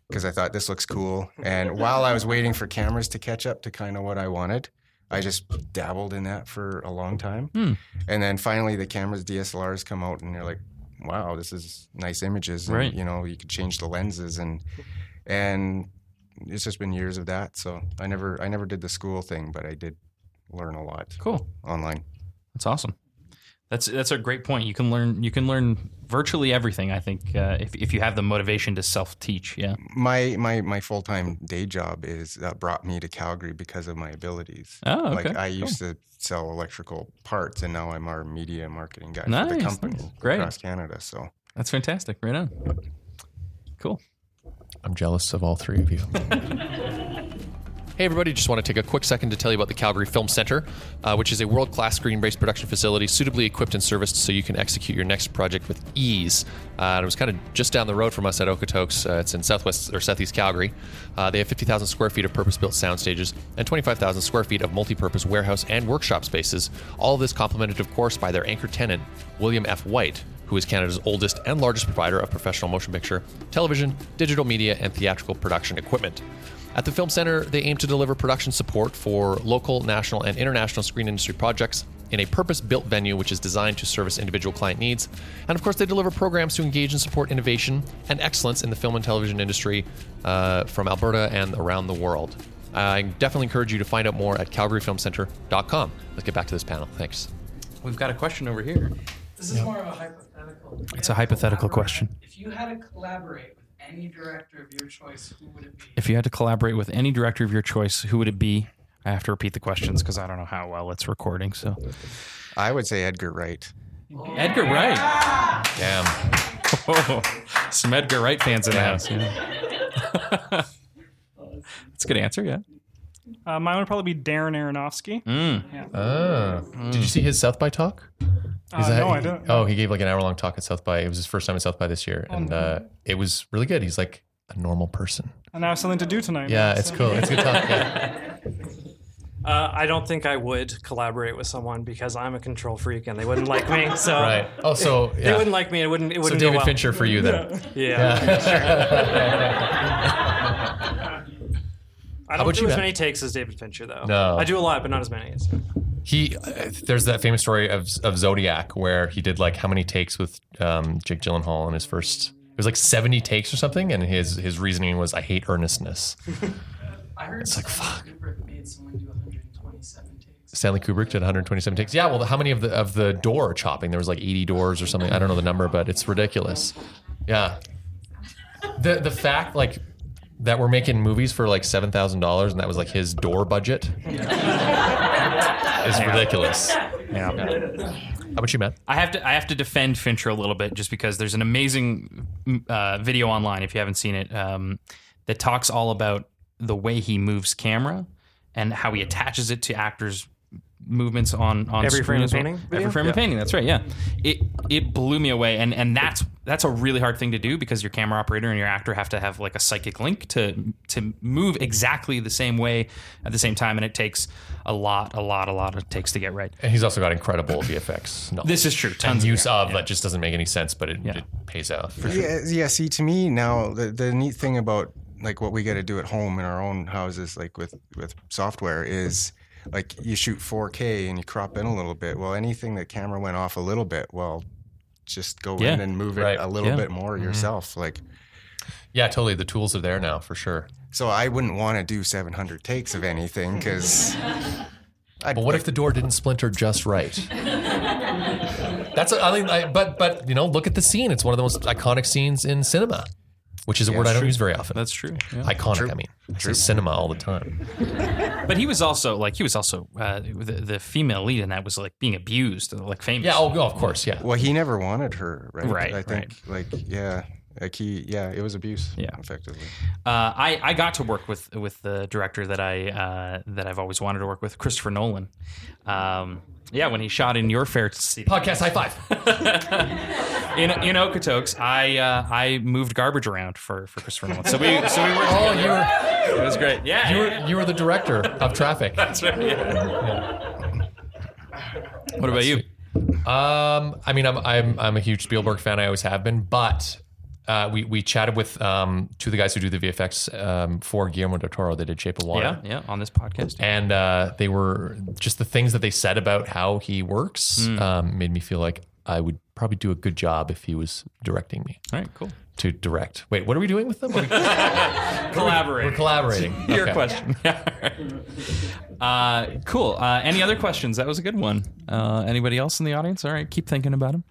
E: because I thought this looks cool. And while I was waiting for cameras to catch up to kind of what I wanted, I just dabbled in that for a long time.
B: Hmm.
E: And then finally, the cameras DSLRs come out, and you're like, wow, this is nice images. And,
B: Right.
E: You know, you could change the lenses and and it's just been years of that. So I never I never did the school thing, but I did learn a lot
B: Cool.
E: online.
B: That's awesome. That's that's a great point. You can learn you can learn virtually everything. I think uh, if if you have the motivation to self teach. Yeah.
E: My my my full time day job is uh, brought me to Calgary because of my abilities.
B: Oh, okay.
E: Like I used to sell electrical parts, and now I'm our media marketing guy for the company
B: nice. Great.
E: across Canada. So
B: That's fantastic. Right on. Cool.
A: I'm jealous of all three of you. Hey, everybody, just want to take a quick second to tell you about the Calgary Film Center, uh, which is a world class screen based production facility suitably equipped and serviced so you can execute your next project with ease. Uh, it was kind of just down the road from us at Okotoks. Uh, it's in southwest or southeast Calgary. Uh, they have 50,000 square feet of purpose built sound stages and 25,000 square feet of multi purpose warehouse and workshop spaces. All of this complemented, of course, by their anchor tenant, William F. White, who is Canada's oldest and largest provider of professional motion picture, television, digital media, and theatrical production equipment. At the Film Center, they aim to deliver production support for local, national, and international screen industry projects in a purpose built venue which is designed to service individual client needs. And of course, they deliver programs to engage and support innovation and excellence in the film and television industry uh, from Alberta and around the world. I definitely encourage you to find out more at calgaryfilmcenter.com. Let's get back to this panel. Thanks.
B: We've got a question over here.
G: This is more of a hypothetical. If
B: It's a hypothetical question.
G: If you had to collaborate with any director of your choice, who would it be?
B: If you had to collaborate with any director of your choice, who would it be? I have to repeat the questions because I don't know how well it's recording. So,
E: I would say Edgar Wright.
B: Edgar Wright.
A: Damn.
B: Oh, some Edgar Wright fans in the house. Yeah. That's a good answer. Yeah.
F: Uh, mine would probably be Darren Aronofsky.
B: Mm.
A: Oh. Did you see his South by talk? He's
F: Uh,
A: a-
F: no, I didn't.
A: Oh, he gave like an hour long talk at South by. It was his first time at South by this year, and uh, it was really good. He's like a normal person.
F: And I have something to do tonight.
A: Yeah,
F: man,
A: it's cool. It's a good talk. Yeah.
D: Uh, I don't think I would collaborate with someone because I'm a control freak and they wouldn't like me. So
A: Right. Oh, so
D: they
A: yeah.
D: wouldn't like me. It wouldn't. It
A: So
D: wouldn't So
A: David
D: well.
A: Fincher for you then.
D: Yeah. I don't
A: about
D: do
A: you,
D: as
A: Matt?
D: many takes as David Fincher though.
A: No.
D: I do a lot, but not as many. So.
A: He uh, there's that famous story of of Zodiac where he did like how many takes with um, Jake Gyllenhaal in his first. It was like 70 takes or something, and his his reasoning was, "I hate earnestness."
G: I heard
A: It's like,
G: Stanley Kubrick made someone do 127 takes.
A: Stanley Kubrick did 127 takes. Yeah, well, how many of the of the door chopping? There was like 80 doors or something. I don't know the number, but it's ridiculous. Yeah. The the fact like that we're making movies for like seven thousand dollars and that was like his door budget is ridiculous.
B: Yeah.
A: How about you, Matt?
B: I have to I have to defend Fincher a little bit just because there's an amazing uh, video online if you haven't seen it um, that talks all about the way he moves camera and how he attaches it to actors movements on on
D: Every
B: screen
D: frame of
B: as well.
D: painting video?
B: every frame of painting that's right yeah it it blew me away and and that's that's a really hard thing to do because your camera operator and your actor have to have like a psychic link to to move exactly the same way at the same time and it takes a lot a lot a lot it takes to get right
A: And he's also got incredible VFX. knowledge.
B: This is true.
A: and
B: Tons of
A: use
B: it.
A: of
B: Yeah.
A: that just doesn't make any sense, but it,
B: Yeah.
A: it pays out.
E: Yeah, yeah. See, to me now, the, the neat thing about like what we got to do at home in our own houses, like with with software, is like you shoot 4K and you crop in a little bit. Well, anything that camera went off a little bit, well, just go
B: Yeah.
E: in and move it a little
B: Yeah.
E: bit more
A: Mm-hmm.
E: yourself. Like,
A: Yeah, totally. The tools are there now for sure.
E: so I wouldn't want to do 700 takes of anything because.
A: But what if the door didn't splinter just right? That's a, I mean, I, but but you know, look at the scene. It's one of the most iconic scenes in cinema, which is a word I don't use very often.
B: that's true yeah.
A: iconic. I mean, I say cinema all the time.
B: But he was also like he was also uh, the, the female lead in that was like being abused, like famous.
A: Yeah. Oh, of course. Yeah.
E: Well, he never wanted her, right?
B: Right,
E: I think, like, yeah, like he, yeah, it was abuse.
B: Yeah.
E: effectively.
B: Uh, I I got to work with with the director that I uh, that I've always wanted to work with, Christopher Nolan. Um, yeah, when he shot in your fair city
A: Podcast high five.
B: in in Okotoks, I uh, I moved garbage around for, for Christopher Nolan. So we so we worked.
A: Oh, you were
B: It was great. Yeah,
A: you
B: yeah,
A: were you were the director of traffic.
B: That's right. Yeah. What about you?
A: Um, I mean, I'm I'm I'm a huge Spielberg fan. I always have been, but. Uh, we, we chatted with um, two of the guys who do the VFX um, for Guillermo del Toro. They did Shape of Water.
B: Yeah, yeah. On this podcast.
A: and uh, they were just the things that they said about how he works
B: Hmm.
A: um, made me feel like I would probably do a good job if he was directing me
B: All right, cool.
A: To direct. Wait, what are we doing with them? We-
B: Collaborating.
A: We're collaborating.
B: Your
A: Okay.
B: question. uh, cool. Uh, any other questions? That was a good one. Uh, anybody else in the audience? All right, keep thinking about them.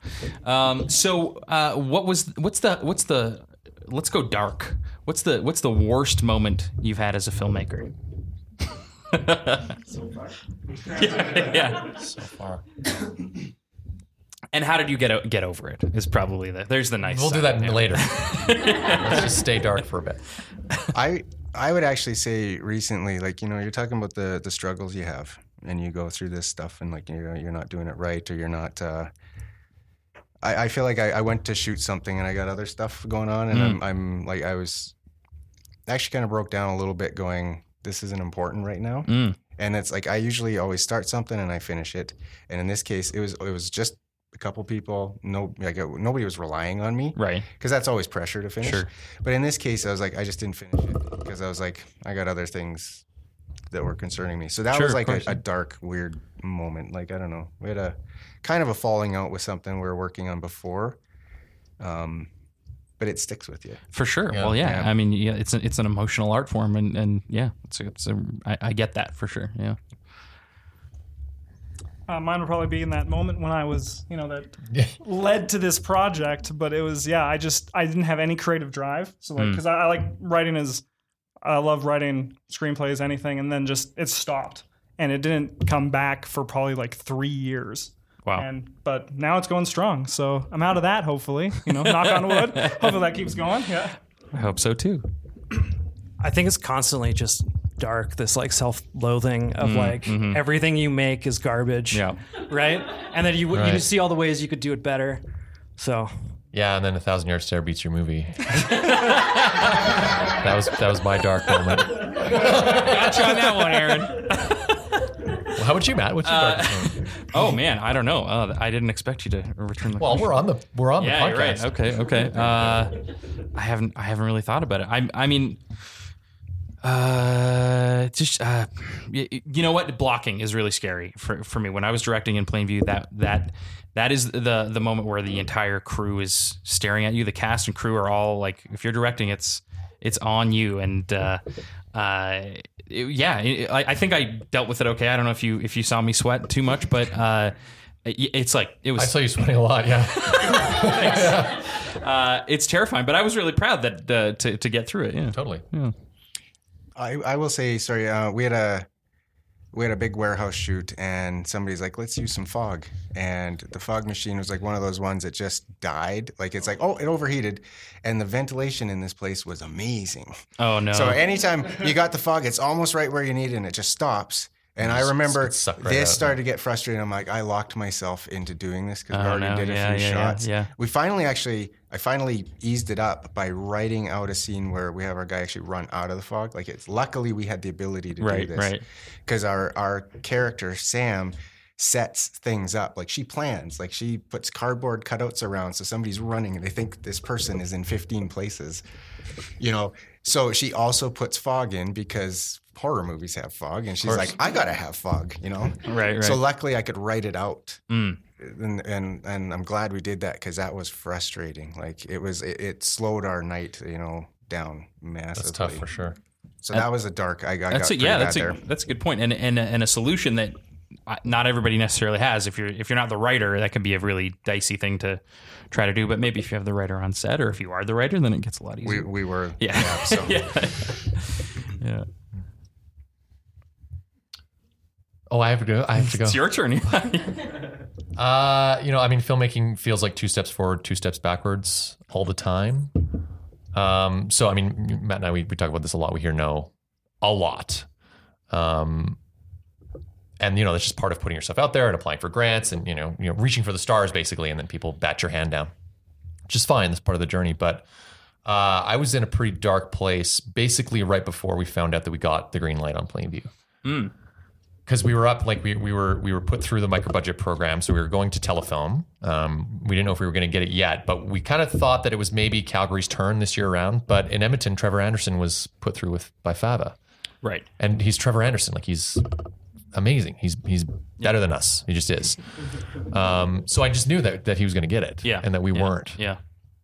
B: Um, so, uh, what was what's the what's the let's go dark. What's the what's the worst moment you've had as a filmmaker? So far. Yeah.
A: So far.
B: And how did you get o- get over it? Is probably the there's the nice.
A: We'll do
B: side.
A: that later. Let's just stay dark for a bit.
E: I I would actually say recently, like you know, you're talking about the the struggles you have, and you go through this stuff, and like you know, you're not doing it right, or you're not. Uh, I, I feel like I, I went to shoot something, and I got other stuff going on, and I'm, I'm like I was actually kind of broke down a little bit, going, this isn't important right now.
B: Mm.
E: And it's like I usually always start something and I finish it, and in this case, it was it was just a couple people. No, like uh, nobody was relying on me
B: Right.
E: because that's always pressure to finish.
B: Sure.
E: But in this case, I was like, I just didn't finish it because I was like, I got other things that were concerning me. So that
B: Sure,
E: was like a, a dark, weird moment. Like I don't know, we had a kind of a falling out with something we were working on before, um, but it sticks with you.
B: For sure.
A: Yeah.
B: well, yeah.
E: Yeah.
B: I mean, yeah, it's a, it's an emotional art form, and, and yeah, it's a, it's a, I, I get that for sure. Yeah.
F: Uh, mine would probably be in that moment when I was, you know, that led to this project. But it was, yeah, I just I didn't have any creative drive. So like, because I, I like writing is, I love writing screenplays, anything, and then just it stopped, and it didn't come back for probably like three years.
B: Wow.
F: And but now it's going strong. So I'm out of that. Hopefully, you know, knock on wood. Hopefully that keeps going. Yeah.
B: I hope so too.
D: I think it's constantly just dark. This like self-loathing of like everything you make is garbage.
B: Yeah.
D: Right. And then you you see all the ways you could do it better. So
A: Yeah, and then a thousand yard stare beats your movie. that was that was my dark moment.
B: Gotcha on that one, Aaron.
A: Well, how about you, Matt? What's your darkest moment?
B: Oh man, I don't know. Uh, I didn't expect you to return the.
A: Well, we're on the we're on
B: yeah,
A: the
B: you're
A: podcast.
B: right. Okay, okay. Uh, I haven't I haven't really thought about it. I I mean, uh, just uh, y- y- you know what? Blocking is really scary for for me. When I was directing in Plainview, that that that is the the moment where the entire crew is staring at you. The cast and crew are all like, if you're directing, it's it's on you and. uh uh it- yeah it- I, I think i dealt with it okay i don't know if you if you saw me sweat too much but uh it- it's like it was
A: I saw you sweating a lot. Yeah.
B: uh, it's terrifying, but I was really proud that uh, to to get through it. Yeah,
A: totally.
E: I, I will say, sorry, uh, we had a we had a big warehouse shoot, and somebody's like, "Let's use some fog," and the fog machine was like one of those ones that just died. Like it's like, oh, it overheated, and the ventilation in this place was amazing.
B: Oh no.
E: So anytime you got the fog, it's almost right where you need it, and it just stops. And I remember
A: right
E: this
A: out.
E: started to get frustrating. I'm like, I locked myself into doing this because we
B: Oh,
E: already
B: no.
E: did a
B: Yeah,
E: few
B: yeah, yeah,
E: shots.
B: yeah.
E: We finally actually, I finally eased it up by writing out a scene where we have our guy actually run out of the fog. Like it's luckily we had the ability to
B: Right,
E: do this,
B: right.
E: Because our our character Sam sets things up. Like she plans. Like she puts cardboard cutouts around so somebody's running and they think this person is in 15 places. You know. So she also puts fog in because horror movies have fog, and she's like, I gotta have fog. You know.
B: Right, right.
E: So luckily I could write it out
B: Mm.
E: and and and I'm glad we did that because that was frustrating. Like it was, it, it slowed our night, you know, down massively.
A: That's tough for sure.
E: So that was a dark. I, got
B: that's a, yeah. That's a
E: there.
B: that's a good point, and and a, and a solution that uh, not everybody necessarily has. If you're if you're not the writer, that can be a really dicey thing to try to do. But maybe if you have the writer on set, or if you are the writer, then it gets a lot easier.
E: we we were
B: yeah.
E: so
B: yeah. yeah.
A: Oh, I have to go. I have to go.
B: It's your turn.
A: Uh, you know, I mean, filmmaking feels like two steps forward, two steps backwards all the time. Um, so I mean, Matt and I we, we talk about this a lot. We hear no a lot. Um, and you know, that's just part of putting yourself out there and applying for grants and you know, you know, reaching for the stars basically, and then people bat your hand down, which is fine. That's part of the journey. But uh, I was in a pretty dark place, basically right before we found out that we got the green light on Plainview because we were up like we, we were we were put through the micro budget program so we were going to telefilm um, we didn't know if we were going to get it yet but we kind of thought that it was maybe calgary's turn this year around but in edmonton trevor anderson was put through with by fava
B: right.
A: and he's trevor anderson like he's amazing. He's he's better than us. He just is. Um, so I just knew that that he was going to get it,
B: Yeah.
A: and that we
B: Yeah.
A: weren't.
B: Yeah.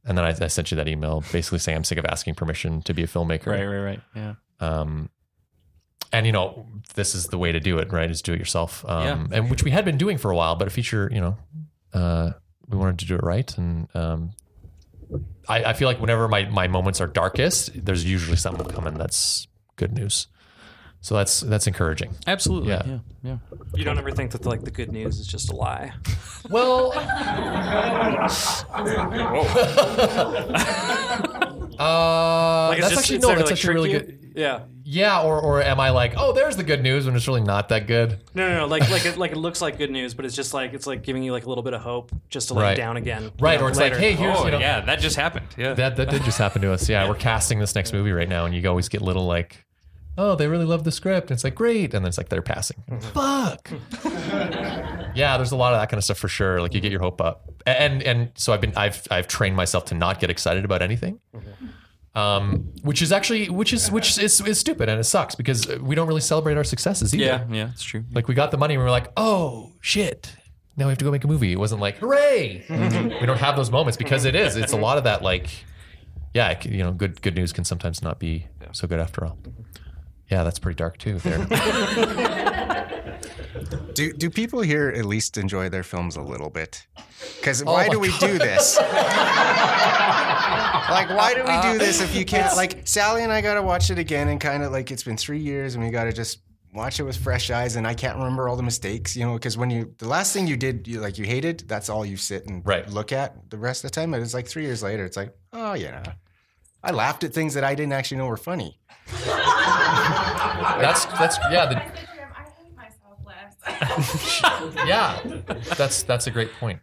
A: And then I, I sent you that email, basically saying I'm sick of asking permission to be a filmmaker.
B: Right. Right. Right. Yeah.
A: Um, and you know, this is the way to do it, right? Is do it yourself. Um,
B: Yeah.
A: and which we had been doing for a while, but a feature, you know, uh, we wanted to do it right. And um, I, I feel like whenever my, my moments are darkest, there's usually something coming that's good news. So that's that's encouraging.
B: Absolutely.
A: Yeah.
B: Yeah. Yeah.
D: You don't ever think that like the good news is just a lie.
A: Well, uh,
D: Like
A: that's
D: just,
A: actually no, that's
D: like,
A: actually really good.
D: You. Yeah.
A: Yeah, or or am I like, oh, there's the good news when it's really not that good?
D: No, no, no. Like, like, it, like it looks like good news, but it's just like it's like giving you like a little bit of hope, just to let
A: Right.
D: down again. you
A: Right,
D: know,
A: or it's
D: later.
A: like, hey, here's
B: Oh,
A: you know,
B: yeah. That just happened. Yeah.
A: That that did just happen to us. Yeah, we're casting this next movie right now, and you always get little like, oh, they really love the script. And it's like great, and then it's like they're passing. Mm-hmm. Fuck. yeah, there's a lot of that kind of stuff for sure. Like you get your hope up, and and so I've been I've I've trained myself to not get excited about anything. Mm-hmm. Um, which is actually which is which is, is stupid and it sucks because we don't really celebrate our successes either.
B: yeah. Yeah. It's true.
A: Like we got the money and we were like, oh shit. Now we have to go make a movie. It wasn't like, hooray. we don't have those moments because it is. It's a lot of that like, yeah, it you know, good good news can sometimes not be so good after all. Yeah, that's pretty dark too there.
E: Do do people here at least enjoy their films a little bit? Because
A: Oh
E: why do we do this? like, why do we do uh, this if you can't? Like, Sally and I got to watch it again, and kind of like it's been three years, and we got to just watch it with fresh eyes. And I can't remember all the mistakes, you know, because when you the last thing you did, you like you hated, that's all you sit and
A: Right.
E: look at the rest of the time. And it's like three years later, it's like, oh yeah, I laughed at things that I didn't actually know were funny.
A: that's that's yeah, the,
C: I said to him, I hate myself less.
A: yeah. That's that's a great point.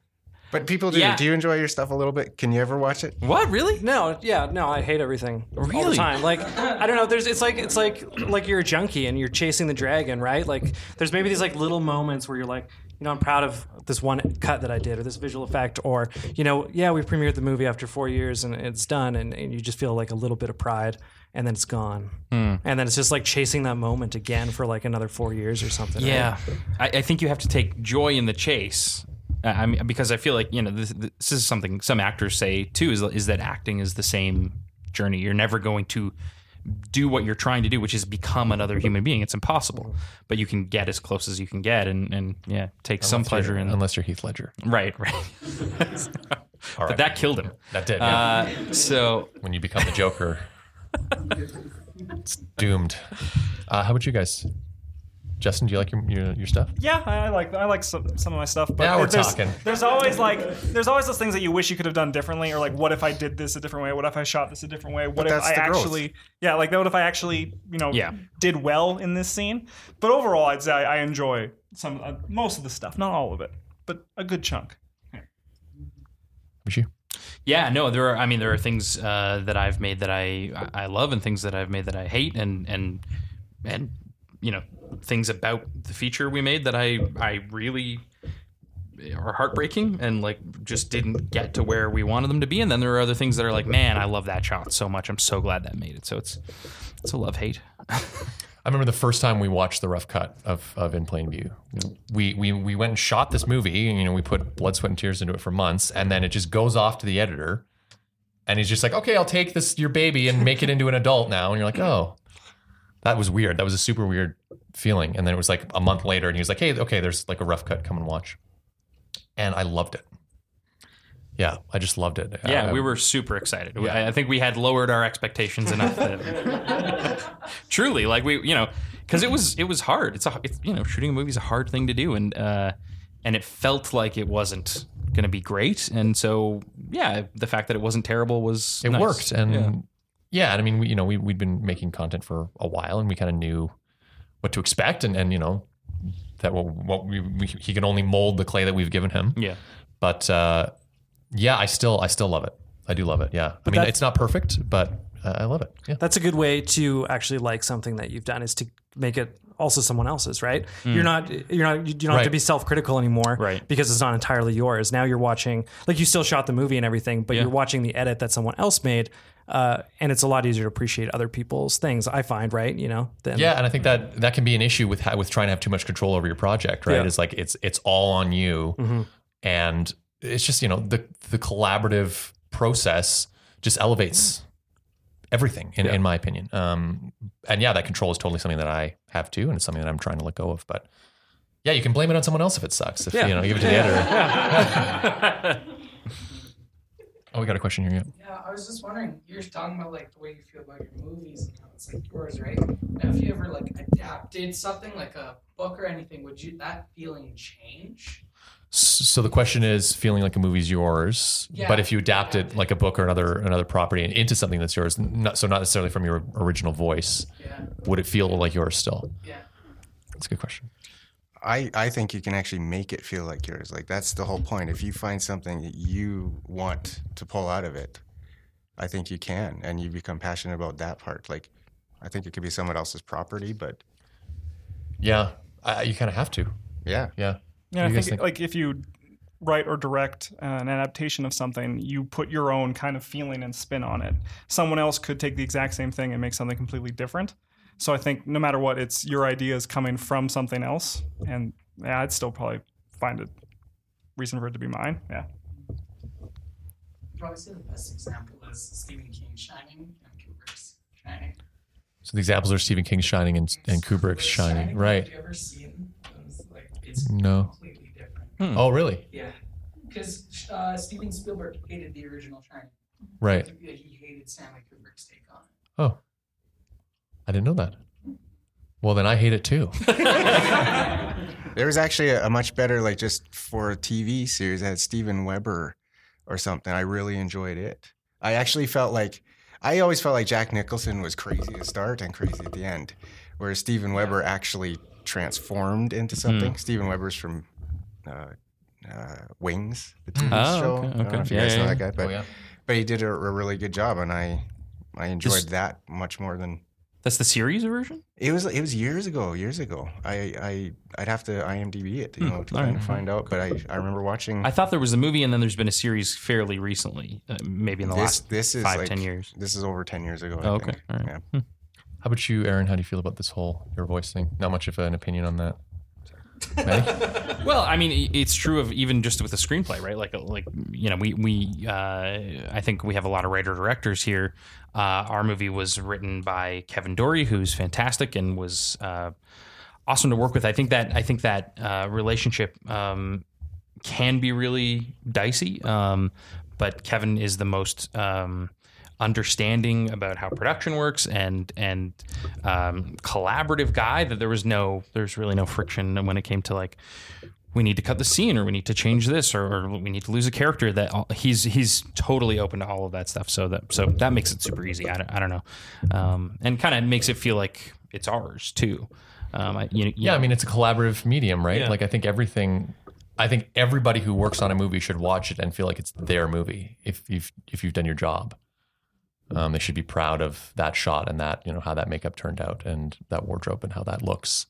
E: But people do.
B: Yeah.
E: Do you enjoy your stuff a little bit? Can you ever watch it?
B: What? Really?
D: No, yeah, no, I hate everything really? all the time. Like, I don't know. There's, it's like, it's like, like you're a junkie and you're chasing the dragon, right? Like, there's maybe these like little moments where you're like, you know, I'm proud of this one cut that I did, or this visual effect, or you know, yeah, we premiered the movie after four years and it's done, and, and you just feel like a little bit of pride, and then it's gone, and then it's just like chasing that moment again for like another four years or something. right?
B: Yeah, I, I think you have to take joy in the chase. I I mean, because I feel like you know this, this is something some actors say too is is that acting is the same journey. You're never going to do what you're trying to do, which is become another human being. It's impossible, but you can get as close as you can get, and and yeah, take some pleasure in.
A: unless you're Heath Ledger.
B: Right, right.
A: All
B: But
A: right.
B: that killed him.
A: that did. yeah.
B: Uh, so
A: when you become the Joker, it's doomed. Uh, how about you guys? Justin, do you like your your, your stuff?
F: Yeah, I I like I like some, some of my stuff. But
A: Now we're
F: there's,
A: talking.
F: There's always like there's always those things that you wish you could have done differently, or like what if I did this a different way? What if I shot this a different way? What
E: But
F: if
E: that's
F: I
E: the growth.
F: actually yeah like what if I actually you know
B: Yeah.
F: did well in this scene? But overall, I'd say I, I enjoy some uh, most of the stuff, not all of it, but a good chunk.
A: Was you?
B: Yeah, no, there are. I mean, there are things uh, that I've made that I I love, and things that I've made that I hate, and and and you know things about the feature we made that I I really are heartbreaking and like just didn't get to where we wanted them to be. And then there are other things that are like, man, I love that shot so much. I'm so glad that made it. So it's it's a love hate.
A: I remember the first time we watched the rough cut of, of In Plain View. We, we we went and shot this movie, you know we put blood, sweat, and tears into it for months, and then it just goes off to the editor, and he's just like, "Okay, I'll take this your baby and make it into an adult now," and you're like, "Oh, that was weird. That was a super weird feeling." And then it was like a month later, and he was like, "Hey, okay, there's like a rough cut. Come and watch," and I loved it. Yeah, I just loved it.
B: Yeah,
A: Uh,
B: we were super excited. We- I I think we had lowered our expectations enough. That, truly, like we, you know, because it was it was hard. It's a it's, you know shooting a movie is a hard thing to do, and uh, and it felt like it wasn't going to be great. And so yeah, the fact that it wasn't terrible was
A: it
B: nice.
A: worked and
B: Yeah.
A: yeah, and I mean we, you know we, we'd been making content for a while and we kind of knew what to expect and, and you know that what, what we, we he can only mold the clay that we've given him
B: yeah.
A: but uh, yeah I still I still love it I do love it yeah I mean it's not perfect but uh, I love it yeah
D: That's a good way to actually like something that you've done is to make it also someone else's, right? You're not you're not you don't have to be self-critical anymore
B: Right.
D: because it's not entirely yours. Now you're watching like you still shot the movie and everything, but
B: Yeah.
D: you're watching the edit that someone else made. Uh, and it's a lot easier to appreciate other people's things. I find, right? You know, than
A: Yeah, and I think that that can be an issue with with trying to have too much control over your project, right?
D: Yeah.
A: It's like it's it's all on you,
D: Mhm.
A: and it's just you know the the collaborative process just elevates everything, in, in my opinion. Um, and yeah, that control is totally something that I have too, and it's something that I'm trying to let go of. But yeah, you can blame it on someone else if it sucks. If
D: Yeah.
A: you know, give it to the editor. oh, we got a question here. Yeah.
G: Yeah, I was just wondering, you're talking about like the way you feel about your movies and how it's like yours, right? Now, if you ever like adapted something like a book or anything, would you that feeling change?
A: S- So the question is, feeling like a movie's yours,
G: Yeah.
A: but if you adapt it like a book or another another property into something that's yours, not, so not necessarily from your original voice,
G: Yeah,
A: would it feel like yours still?
G: yeah.
A: That's a good question.
E: I, I think you can actually make it feel like yours. Like that's the whole point. If you find something that you want to pull out of it, I think you can, and you become passionate about that part. Like, I think it could be someone else's property, but
A: Yeah, I, you kind of have to.
E: yeah,
A: Yeah,
F: Yeah, I think,
A: think?
F: like if you write or direct an adaptation of something, you put your own kind of feeling and spin on it. Someone else could take the exact same thing and make something completely different. So I think no matter what, it's your ideas coming from something else, and yeah, I'd still probably find a reason for it to be mine. Yeah.
G: Probably say the best example is Stephen King's Shining and Kubrick's Shining.
A: So the examples are Stephen King's Shining and, and Kubrick's Shining, right?
G: Have you ever seen those? Like, it's
A: No.
G: Completely different.
A: Oh, really?
G: Yeah, because uh, Steven Spielberg hated the original Shining.
A: Right.
G: He, he hated Stanley Kubrick's take on it.
A: Oh, I didn't know that. Well, then I hate it too.
E: there was actually a, a much better like just for a TV series that had Steven Weber or something. I really enjoyed it. I actually felt like I always felt like Jack Nicholson was crazy to start and crazy at the end, whereas Steven Weber actually transformed into something. Steven Weber's from uh, uh, Wings, the TV
B: Oh,
E: show.
B: okay,
E: I don't know
B: okay.
E: if you
B: Yeah,
E: guys know
B: yeah,
E: that guy, but
A: oh yeah.
E: but he did a, a really good job, and I I enjoyed
B: Just-
E: that much more than
B: That's the series version.
E: it was. It was years ago. Years ago. I I I'd have to IMDb it, you know, to
B: all
E: kind
B: right.
E: find out. But I I remember watching
B: I thought there was a movie, and then there's been a series fairly recently, uh, maybe in the
E: this.
B: last
E: This is
B: five,
E: like,
B: ten years.
E: This is over ten years ago. I
B: Oh, okay.
E: think.
B: All right.
E: Yeah.
A: How about you, Aaron? How do you feel about this whole your voice thing? Not much of an opinion on that. Maddie?
B: Well, I mean, it's true of even just with the screenplay, right? Like, like you know, we we uh, I think we have a lot of writer directors here. Uh, our movie was written by Kevin Dory, who's fantastic and was uh, awesome to work with. I think that I think that uh, relationship um, can be really dicey, um, but Kevin is the most. Um, understanding about how production works and and um, collaborative guy that there was no there's really no friction when it came to like we need to cut the scene or we need to change this or, or we need to lose a character that all, he's he's totally open to all of that stuff so that so that makes it super easy I don't, I don't know um, and kind of makes it feel like it's ours too um, I, you, you
A: Yeah, I mean it's a collaborative medium, right?
D: Yeah.
A: Like I think everything I think everybody who works on a movie should watch it and feel like it's their movie if you've if you've done your job. Um, they should be proud of that shot and that, you know, how that makeup turned out and that wardrobe and how that looks.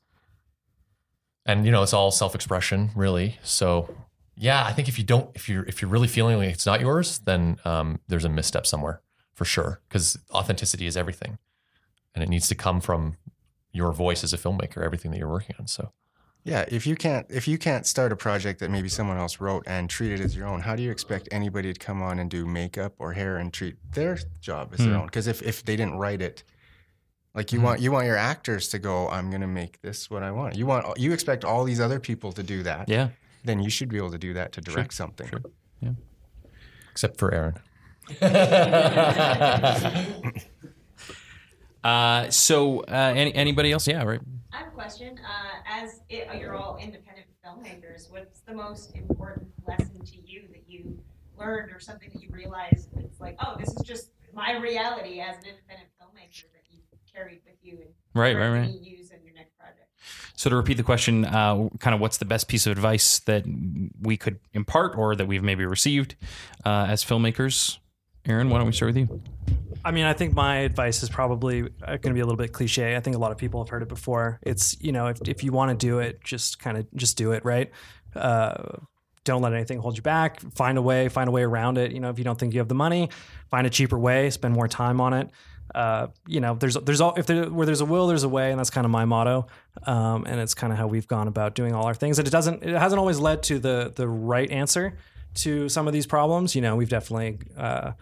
A: And you know, it's all self-expression, really. So yeah, I think if you don't if you're if you're really feeling like it's not yours, then um, there's a misstep somewhere for sure. Because authenticity is everything. And it needs to come from your voice as a filmmaker, everything that you're working on. So
E: Yeah, if you can't if you can't start a project that maybe someone else wrote and treat it as your own, how do you expect anybody to come on and do makeup or hair and treat their job as their
B: Hmm.
E: own? Because if, if they didn't write it, like you want you want your actors to go, I'm gonna make this what I want. You want you expect all these other people to do that.
B: yeah
E: Then you should be able to do that to direct something.
B: sure.
A: except for Aaron.
B: uh, so uh, any, anybody else yeah right
C: I have a question. Uh, as it, you're all independent filmmakers, what's the most important lesson to you that you learned or something that you realized it's like, oh, this is just my reality as an independent filmmaker that you carried with you and
B: Right, right, right.
C: use in your next project?
B: So to repeat the question, uh, kind of what's the best piece of advice that we could impart or that we've maybe received uh, as filmmakers? Aaron, why don't we start with you?
D: I mean, I think my advice is probably going to be a little bit cliche. I think a lot of people have heard it before. It's you know, if if you want to do it, just kind of just do it, right? Uh, don't let anything hold you back. Find a way, find a way around it. You know, if you don't think you have the money, find a cheaper way. Spend more time on it. Uh, you know, there's there's all if there where there's a will, there's a way, and that's kind of my motto. Um, and it's kind of how we've gone about doing all our things. And it doesn't, it hasn't always led to the the right answer to some of these problems. You know, we've definitely uh,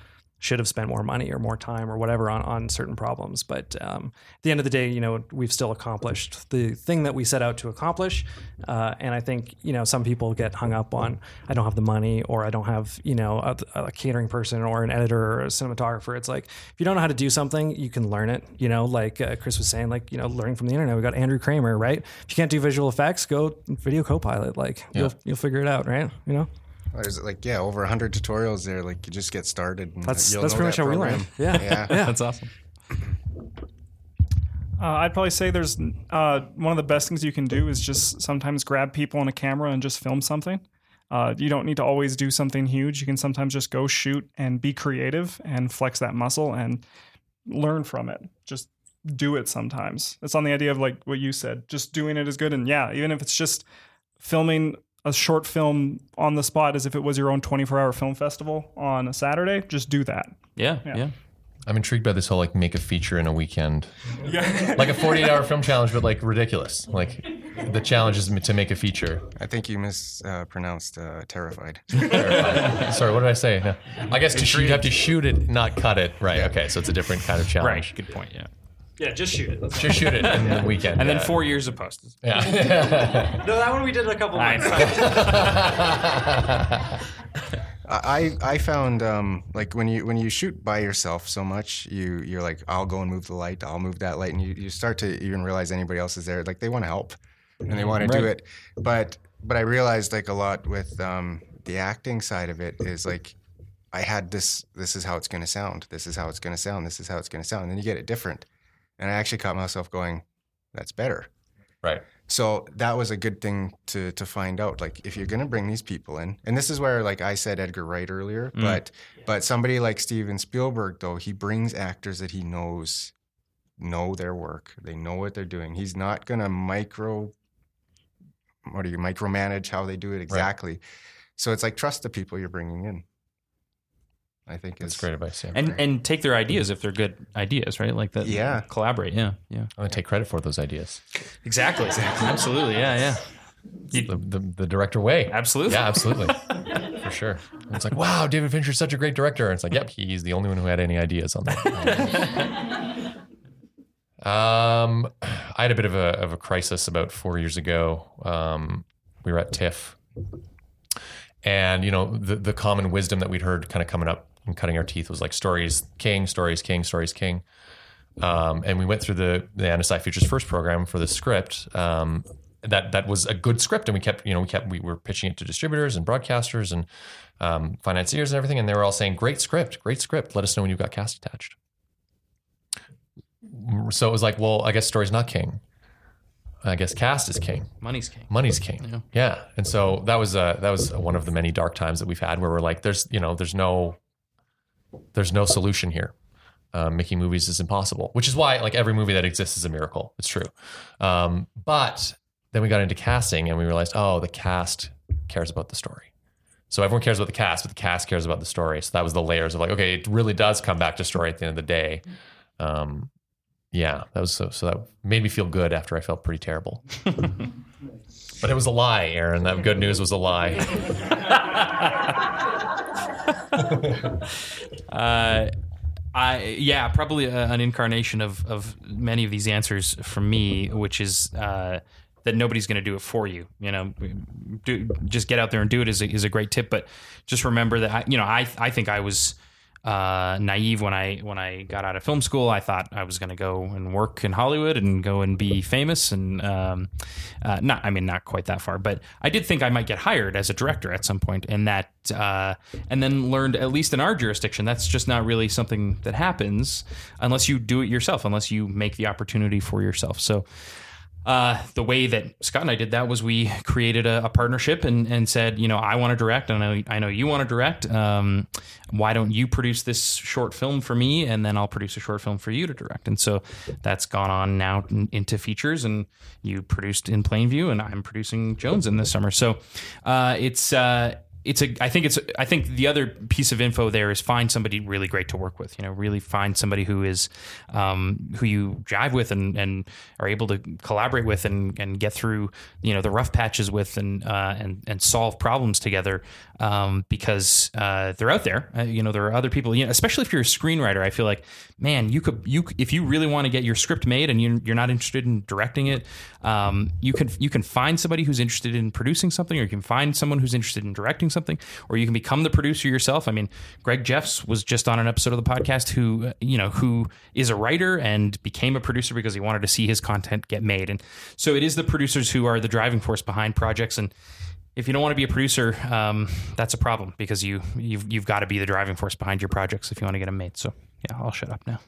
D: should have spent more money or more time or whatever on, on certain problems. But um, at the end of the day, you know, we've still accomplished the thing that we set out to accomplish. Uh, and I think, you know, some people get hung up on, I don't have the money or I don't have, you know, a, a catering person or an editor or a cinematographer. It's like, if you don't know how to do something, you can learn it, you know, like uh, Chris was saying, like, you know, learning from the internet. We got Andrew Kramer, right? If you can't do visual effects, go video copilot. Like you'll, you'll figure it out, right? You know?
E: There's like yeah, over hundred tutorials there. Like you just get started. And
D: That's
E: you'll
D: that's
E: know
D: pretty much
E: that
D: how we
E: program.
D: learn. Yeah.
E: Yeah.
D: Yeah.
B: That's awesome.
F: Uh, I'd probably say there's uh, one of the best things you can do is just sometimes grab people on a camera and just film something. Uh, you don't need to always do something huge. You can sometimes just go shoot and be creative and flex that muscle and learn from it. Just do it sometimes. It's on the idea of like what you said, just doing it is good. And yeah, even if it's just filming a short film on the spot as if it was your own 24 hour film festival on a Saturday, just do that.
B: Yeah,
F: Yeah.
B: yeah.
A: I'm intrigued by this whole like make a feature in a weekend,
F: Yeah.
A: like a 48 hour film challenge, but like ridiculous. Like the challenge is to make a feature.
E: I think you mispronounced uh, terrified.
A: Sorry, what did I say? Yeah. I guess to shoot, you have to shoot it, not cut it. Right. Okay. So it's a different kind of challenge.
B: Right.
A: challenge.
B: Good point. Yeah.
D: Yeah, just shoot it.
A: Just shoot it in the weekend.
B: And then
A: yeah.
B: four years of post.
A: Yeah.
D: No, that one we did a couple
B: I
D: months.
E: I I found um, like when you when you shoot by yourself so much, you you're like I'll go and move the light, I'll move that light, and you, you start to even realize anybody else is there. Like they want to help and they want to do it, but but I realized like a lot with um, the acting side of it is like I had this this is how it's going to sound, this is how it's going to sound, this is how it's going to sound, and then you get it different, and I actually caught myself going, that's better.
A: right.
E: So that was a good thing to to find out. Like if you're gonna bring these people in, and this is where like I said Edgar Wright earlier,
B: Mm.
E: but but somebody like Steven Spielberg though, he brings actors that he knows know their work. They know what they're doing. He's not gonna micro what do you micromanage how they do it exactly. So it's like trust the people you're bringing in. I think
A: That's
E: is
A: great advice. Yeah.
B: And and take their ideas if they're good ideas, right? Like that.
E: Yeah.
B: Collaborate. Yeah. Yeah.
A: I'm gonna take credit for those ideas.
B: Exactly. Absolutely. Yeah. Yeah.
A: The, the, the director way.
B: Absolutely.
A: Yeah, absolutely. For sure. And it's like, wow, David Fincher's such a great director. And it's like, yep, he's the only one who had any ideas on that. um, I had a bit of a, of a crisis about four years ago. Um, we were at TIFF. And, you know, the, the common wisdom that we'd heard kind of coming up and cutting our teeth was like stories king, stories king, stories king. Um, and we went through the the NSI Features First program for the script. Um, that that was a good script, and we kept you know we kept we were pitching it to distributors and broadcasters and um, financiers and everything, and they were all saying, "Great script, great script. Let us know when you've got cast attached." So it was like, well, I guess story's not king. I guess cast is king.
B: Money's king.
A: Money's king.
B: Yeah.
A: Yeah. And so that was uh, that was one of the many dark times that we've had where we're like, there's you know, there's no there's no solution here. Uh, making movies is impossible, which is why like every movie that exists is a miracle. It's true. Um, but then we got into casting and we realized, oh, the cast cares about the story. So everyone cares about the cast, but the cast cares about the story. So that was the layers of like, okay, it really does come back to story at the end of the day. Um, yeah, that was so. So that made me feel good after I felt pretty terrible. but it was a lie, Aaron. That good news was a lie.
B: Uh, I yeah, probably a, an incarnation of of many of these answers from me, which is uh, that nobody's going to do it for you. You know, do, just get out there and do it is a, is a great tip. But just remember that I, you know I I think I was uh, naive when I when I got out of film school. I thought I was going to go and work in Hollywood and go and be famous, and um, uh, not I mean not quite that far, but I did think I might get hired as a director at some point, and that uh, and then learned at least in our jurisdiction that's just not really something that happens unless you do it yourself, unless you make the opportunity for yourself. So. Uh, the way that Scott and I did that was we created a, a partnership and, and said, you know, I want to direct, and I know, I know you want to direct. Um, why don't you produce this short film for me, and then I'll produce a short film for you to direct? And so that's gone on now in- into features, and you produced in Plainview, and I'm producing Jones in this summer. So uh, it's. Uh, it's a I think it's I think the other piece of info there is find somebody really great to work with. You know, really find somebody who is um, who you jive with and, and are able to collaborate with and, and get through you know the rough patches with and uh, and and solve problems together um, because uh, they're out there. Uh, you know, there are other people. You know, especially if you're a screenwriter, I feel like man, you could you if you really want to get your script made and you, you're not interested in directing it, um, you can you can find somebody who's interested in producing something, or you can find someone who's interested in directing something, or you can become the producer yourself. I mean, Greg Jeffs was just on an episode of the podcast who uh, you know who is a writer and became a producer because he wanted to see his content get made, and so it is the producers who are the driving force behind projects and. If you don't want to be a producer, um, that's a problem because you you've you've got to be the driving force behind your projects if you want to get them made. So yeah, I'll shut up now.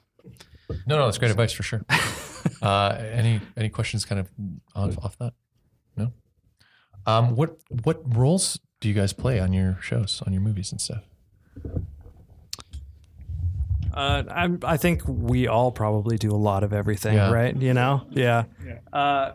A: No, no, that's great advice for sure. uh, any any questions kind of off, off that? No. Um, what what roles do you guys play on your shows, on your movies and stuff?
D: Uh, I'm, I think we all probably do a lot of everything,
A: Yeah.
D: right? You know, yeah. Uh,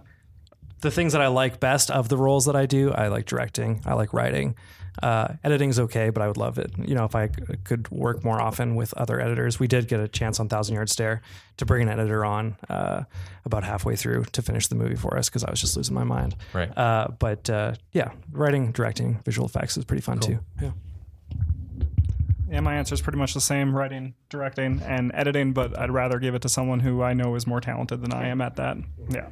D: the things that I like best of the roles that I do, I like directing, I like writing. Uh, editing's okay, but I would love it. You know, if I could work more often with other editors. We did get a chance on Thousand Yard Stare to bring an editor on uh, about halfway through to finish the movie for us because I was just losing my mind.
A: Right.
D: Uh, but uh, yeah, writing, directing, visual effects is pretty fun too. Yeah.
F: Yeah, my answer is pretty much the same: writing, directing, and editing. But I'd rather give it to someone who I know is more talented than I am at that. Yeah.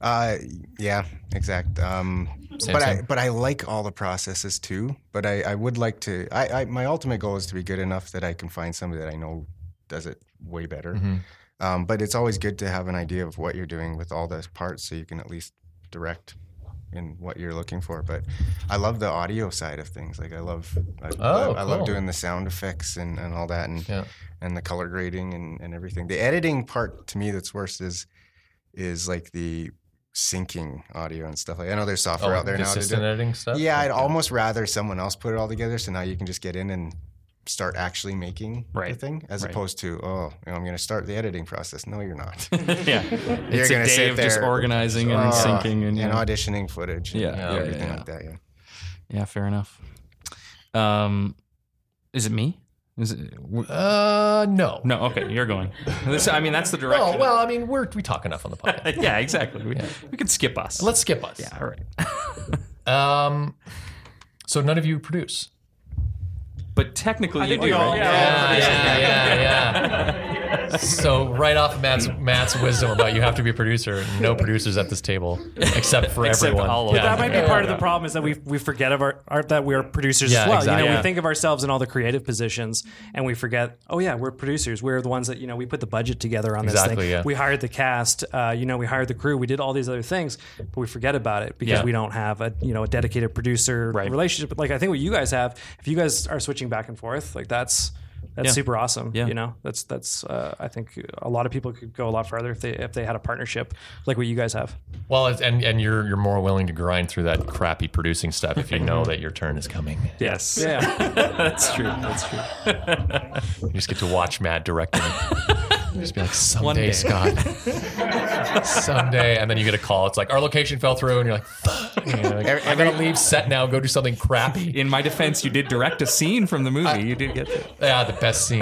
E: Uh, yeah, exact. Um,
A: Same,
E: but I but I like all the processes too. But I, I would like to. I, I my ultimate goal is to be good enough that I can find somebody that I know does it way better.
A: Mm-hmm.
E: Um, but it's always good to have an idea of what you're doing with all those parts, so you can at least direct in what you're looking for. But I love the audio side of things. Like I love, I,
A: Oh,
E: I, I love doing the sound effects and, and all that, and
A: Yeah.
E: and the color grading and, and everything. The editing part to me that's worse is is like the syncing audio and stuff like. That. I know there's software
A: Oh,
E: out there
A: the
E: now to do.
A: assistant editing stuff.
E: Yeah, I'd
A: Okay.
E: almost rather someone else put it all together, so now you can just get in and start actually making
B: Right.
E: the thing, as
B: Right.
E: opposed to oh, you know, I'm going to start the editing process. No, you're not.
B: yeah, it's
E: gonna
B: a day
E: sit
B: of just organizing and
E: Oh,
B: syncing and,
E: and auditioning footage. and
B: Yeah, yeah,
E: everything
B: yeah.
E: like that. Yeah.
B: yeah, fair enough. Um, is it me? Is it?
A: Uh, no.
B: No, okay, you're going. This, I mean, that's the direction.
A: No, well, I mean, we're we talk enough on the podcast.
B: yeah, exactly. We, we could skip us.
A: Let's skip us.
B: Yeah, all right.
A: Um, so none of you produce.
B: But technically, you do.
D: we all-
B: right?
A: Yeah, yeah, yeah, yeah. so right off Matt's Matt's wisdom about you have to be a producer. No producers at this table except for
B: Except
A: everyone.
B: all of
A: Yeah.
B: them.
D: that might be part of the problem is that we we forget of our, our that we're producers
A: Yeah,
D: as well.
A: exactly.
D: You know,
B: Yeah.
D: we think of ourselves in all the creative positions, and we forget. Oh yeah, we're producers. We're the ones that you know we put the budget together on this
A: Exactly,
D: thing.
A: yeah.
D: We hired the cast. Uh, you know, we hired the crew. We did all these other things, but we forget about it because
A: Yeah.
D: we don't have a you know a dedicated producer
B: Right.
D: relationship. Like I think what you guys have. If you guys are switching back and forth, like that's. That's
B: Yeah.
D: super awesome.
B: Yeah.
D: You know, that's that's. Uh, I think a lot of people could go a lot further if they if they had a partnership like what you guys have.
A: Well, and and you're you're more willing to grind through that crappy producing stuff if you know that your turn is coming.
B: Yes.
D: Yeah.
B: that's true. That's true.
A: You just get to watch Matt directing. just be like, someday,
B: day."
A: Scott. Someday, and then you get a call. It's like our location fell through, and you're like, Fuck. You know, like, I gotta leave set now. Go do something crappy.
B: In my defense, you did direct a scene from the movie. you did get that.
A: Yeah, the best scene.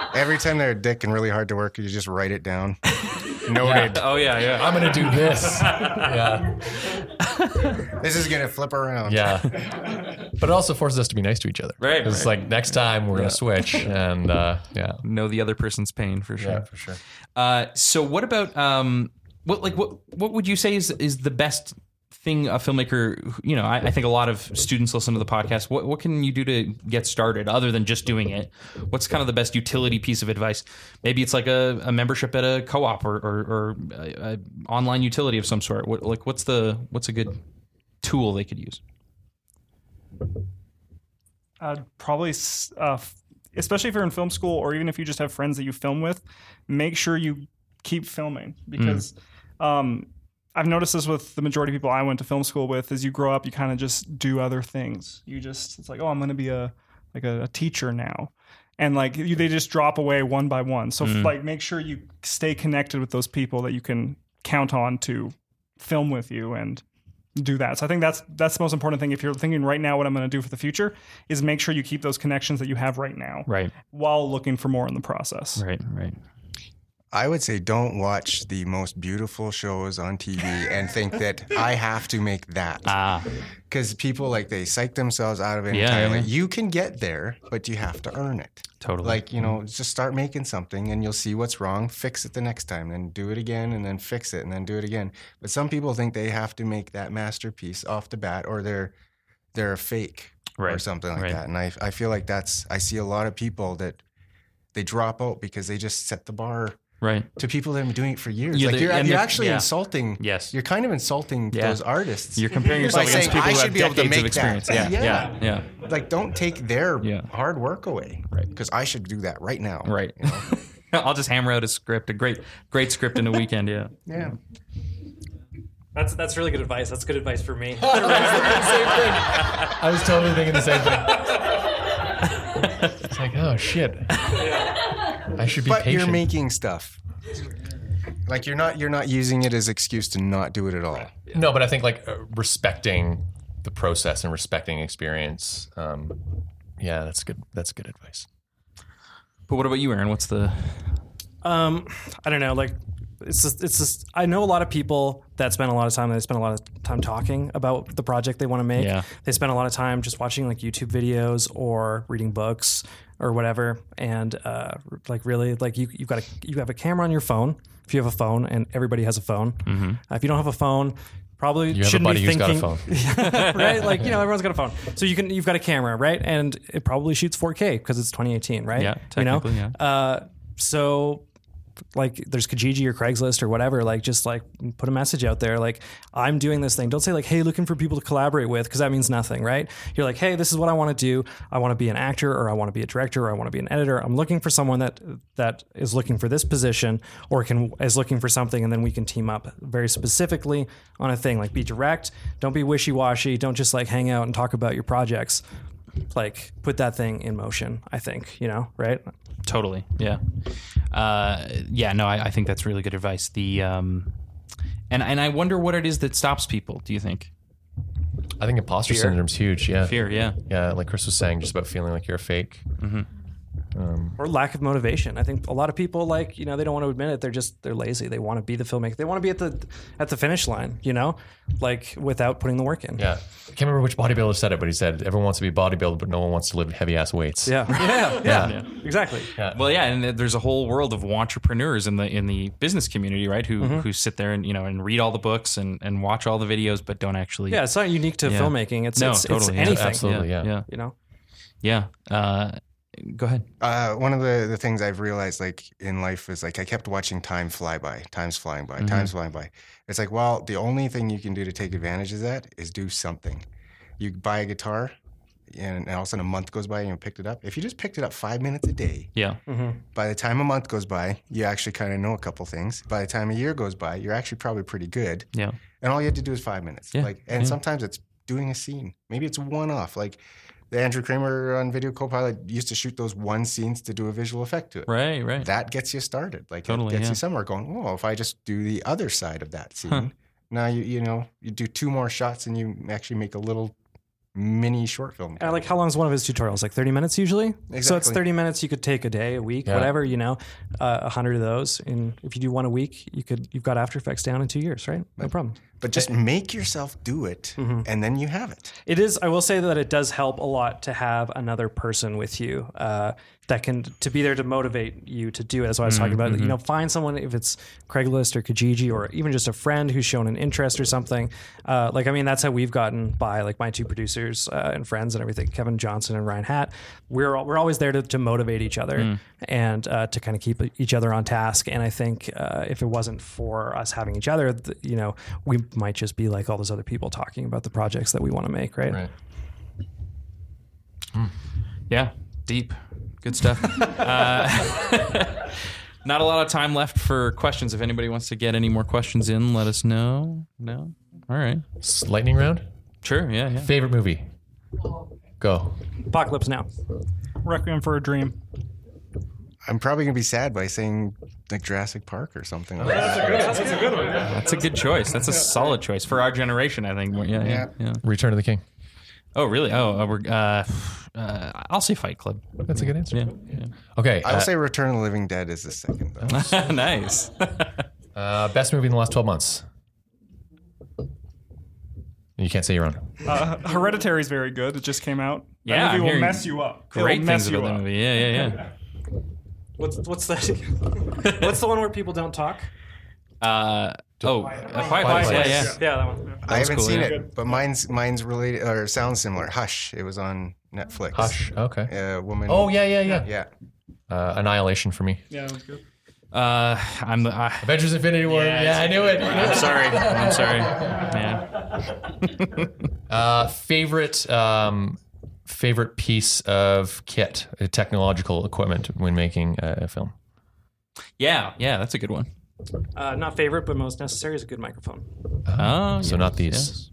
E: Every time they're a dick and really hard to work, you just write it down. Noted.
B: Oh yeah, yeah.
A: I'm gonna do this. Yeah,
E: This is gonna flip around.
A: yeah. But it also forces us to be nice to each other.
B: Right,
A: 'Cause It's like next time we're gonna switch, and uh, yeah,
B: know the other person's pain for sure.
A: yeah, for sure.
B: Uh, so what about um, what like what what would you say is is the best thing a filmmaker? You know, I, I think a lot of students listen to the podcast. What what can you do to get started other than just doing it? What's kind of the best utility piece of advice? Maybe it's like a, a membership at a co-op or or, or a, a online utility of some sort. What like what's the what's a good tool they could use?
F: I'd probably, uh, especially if you're in film school or even if you just have friends that you film with, make sure you keep filming because um, I've noticed this with the majority of people I went to film school with. As you grow up, you kind of just do other things. You just it's like, oh, I'm going to be a like a, a teacher now, and like you, they just drop away one by one. So mm. like make sure you stay connected with those people that you can count on to film with you and do that. So I think that's that's the most important thing. If you're thinking right now, what I'm going to do for the future is make sure you keep those connections that you have right now,
B: Right.
F: while looking for more in the process.
B: Right. Right.
E: I would say don't watch the most beautiful shows on TV and think that I have to make that.
B: Ah.
E: Because people like they psych themselves out of it
B: Yeah,
E: entirely.
B: yeah.
E: You can get there, but you have to earn it.
B: Totally.
E: Like, you know, just start making something and you'll see what's wrong, fix it the next time, then do it again and then fix it and then do it again. But some people think they have to make that masterpiece off the bat or they're they're a fake or something like
B: right.
E: that. And I I feel like that's I see a lot of people that they drop out because they just set the bar
B: Right.
E: to people that have been doing it for years.
B: Yeah,
E: like you're, you're actually
B: yeah.
E: insulting.
B: Yes.
E: You're kind of insulting
B: Yeah.
E: those artists.
B: You're comparing yourself
E: By
B: against
E: saying,
B: people
E: "I
B: who
E: should
B: have
E: be able to
B: decades of
E: make that."
B: experience. Yeah.
E: Yeah.
B: Yeah. Yeah.
E: like, don't take their
B: Yeah.
E: hard work away.
B: Right.
E: Because I should do that right now.
B: Right. I'll just hammer out a script, a great, great script in a weekend. Yeah.
E: Yeah.
D: That's that's really good advice. That's good advice for me.
A: I was totally thinking the same thing. it's like, oh shit. I should be
E: But
A: patient.
E: you're making stuff. Like you're not you're not using it as excuse to not do it at all.
A: no, but I think like uh, respecting the process and respecting experience. Um, yeah, that's good. That's good advice.
B: But what about you, Aaron? What's the
D: Um, I don't know. Like, it's just, it's just. I know a lot of people that spend a lot of time. They spend a lot of time talking about the project they want to make.
B: Yeah.
D: They spend a lot of time just watching like YouTube videos or reading books or whatever. And uh, like really, like you you've got a you have a camera on your phone. If you have a phone, and everybody has a phone. Uh, if you don't have a phone. Probably
A: You
D: shouldn't be
A: who's got a
D: thinking,
A: phone.
D: right? Like you know, everyone's got a phone, so you can you've got a camera, right? And it probably shoots 4K because it's 2018, right?
B: Yeah,
D: you know.
B: technically, yeah.
D: Uh, so like there's Kijiji or Craigslist or whatever, like just like put a message out there. Like I'm doing this thing. Don't say like, hey, looking for people to collaborate with, because that means nothing, right? You're like, hey, this is what I want to do. I want to be an actor or I want to be a director or I want to be an editor. I'm looking for someone that that is looking for this position or can is looking for something, and then we can team up very specifically on a thing. Like be direct. Don't be wishy washy. Don't just like hang out and talk about your projects. Like put that thing in motion. I think you know, right?
B: Totally. Yeah. Uh, yeah. No, I, I think that's really good advice. The um, and and I wonder what it is that stops people. Do you think
A: I think imposter
B: Fear.
A: syndrome's huge. Yeah.
B: fear? Yeah.
A: Yeah, like Chris was saying, just about feeling like you're a fake.
D: Or lack of motivation. I think a lot of people like you know they don't want to admit it. They're just they're lazy. They want to be the filmmaker. They want to be at the at the finish line. You know, like without putting the work in.
A: Yeah. I can't remember which bodybuilder said it, but he said everyone wants to be a bodybuilder, but no one wants to lift heavy ass weights.
D: Yeah. Yeah. Yeah.
A: Yeah.
D: Exactly.
B: Well, yeah, and there's a whole world of entrepreneurs in the in the business community, right? Who who sit there and you know and read all the books and, and watch all the videos, but don't actually.
D: Yeah. It's not unique to
B: Yeah.
D: filmmaking. It's
B: No,
D: it's,
B: totally.
D: it's
B: Yeah,
D: anything.
A: absolutely. yeah.
B: yeah,
D: You know.
B: yeah. Uh, go ahead.
E: Uh, one of the, the things I've realized like in life is like I kept watching time fly by, time's flying by, mm-hmm. time's flying by. It's like, well, the only thing you can do to take advantage of that is do something. You buy a guitar and all of a sudden a month goes by and you picked it up. If you just picked it up five minutes a day,
B: Yeah, mm-hmm.
E: by the time a month goes by, you actually kind of know a couple things. By the time a year goes by, you're actually probably pretty good.
B: yeah,
E: And all you have to do is five minutes.
B: Yeah,
E: Like, and
B: yeah.
E: sometimes it's doing a scene. Maybe it's one off. Like the Andrew Kramer on Video Copilot used to shoot those one scenes to do a visual effect to it.
B: right, right.
E: That gets you started. Like
B: Totally,
E: it gets
B: yeah.
E: you somewhere going, oh, if I just do the other side of that scene, now you you know, you do two more shots and you actually make a little mini short film.
D: And like, how long is one of his tutorials? Like 30 minutes usually? Exactly. So it's 30 minutes you could take a day, a week,
A: Yeah.
D: whatever, you know, uh, a hundred of those. And if you do one a week, you could, you've got After Effects down in two years, right? No problem.
E: But just make yourself do it
B: Mm-hmm.
E: and then you have it.
D: It is. I will say that it does help a lot to have another person with you uh, that can to be there to motivate you to do it. That's what I was talking about. You know, find someone if it's Craigslist or Kijiji or even just a friend who's shown an interest or something. Uh, like I mean, that's how we've gotten by. Like my two producers uh, and friends and everything, Kevin Johnson and Ryan Hatt. We're we're always there to, to motivate each other and uh, to kind of keep each other on task. And I think uh, if it wasn't for us having each other, th- you know, we might just be like all those other people talking about the projects that we want to make, right?
A: Right.
B: Yeah, deep, good stuff. uh, Not a lot of time left for questions. If anybody wants to get any more questions in, let us know. No? All right.
A: Lightning round.
B: Sure. Yeah. Yeah.
A: Favorite movie. Go.
D: Apocalypse Now.
F: Requiem for a Dream.
E: I'm probably gonna be sad by saying like Jurassic Park or something. Like that.
B: That's a good choice. That's a solid choice for our generation, I think. Yeah. Yeah. yeah.
A: Return of the King.
B: Oh, really? Oh, uh, we're, uh, uh, I'll say Fight Club.
A: That's a good answer.
B: Yeah.
A: Okay.
E: I'll
A: uh,
E: say Return of the Living Dead is the second. Though.
B: nice.
A: uh, best movie in the last 12 months. You can't say your own.
F: Uh, Hereditary is very good. It just came out.
B: Yeah, I'm
F: movie will mess you up. It'll
B: Great
F: mess
B: things
F: you
B: that
F: up.
B: movie. Yeah. Yeah. Yeah.
D: What's what's that? what's the one where people don't talk?
B: Uh, oh, Quiet, Quiet
A: Quiet
B: Place. Yeah. Yeah.
D: Yeah, that one.
E: I haven't
B: cool,
E: seen
B: yeah.
E: it, but mine's mine's related or sounds similar. Hush. It was on Netflix.
A: Hush. Okay.
E: A woman.
A: Oh, yeah, yeah, yeah.
E: Yeah.
A: Uh, Annihilation for me.
F: Yeah, it was good.
B: Uh, I'm the. Uh,
A: Avengers Infinity War. Yeah, I knew it.
B: I'm sorry. I'm sorry. Yeah.
A: Uh, favorite um, favorite piece of kit, uh, technological equipment when making a, a film.
B: Yeah. Yeah. That's a good one.
D: Uh, not favorite, but most necessary is a good microphone.
B: Oh,
A: So not these.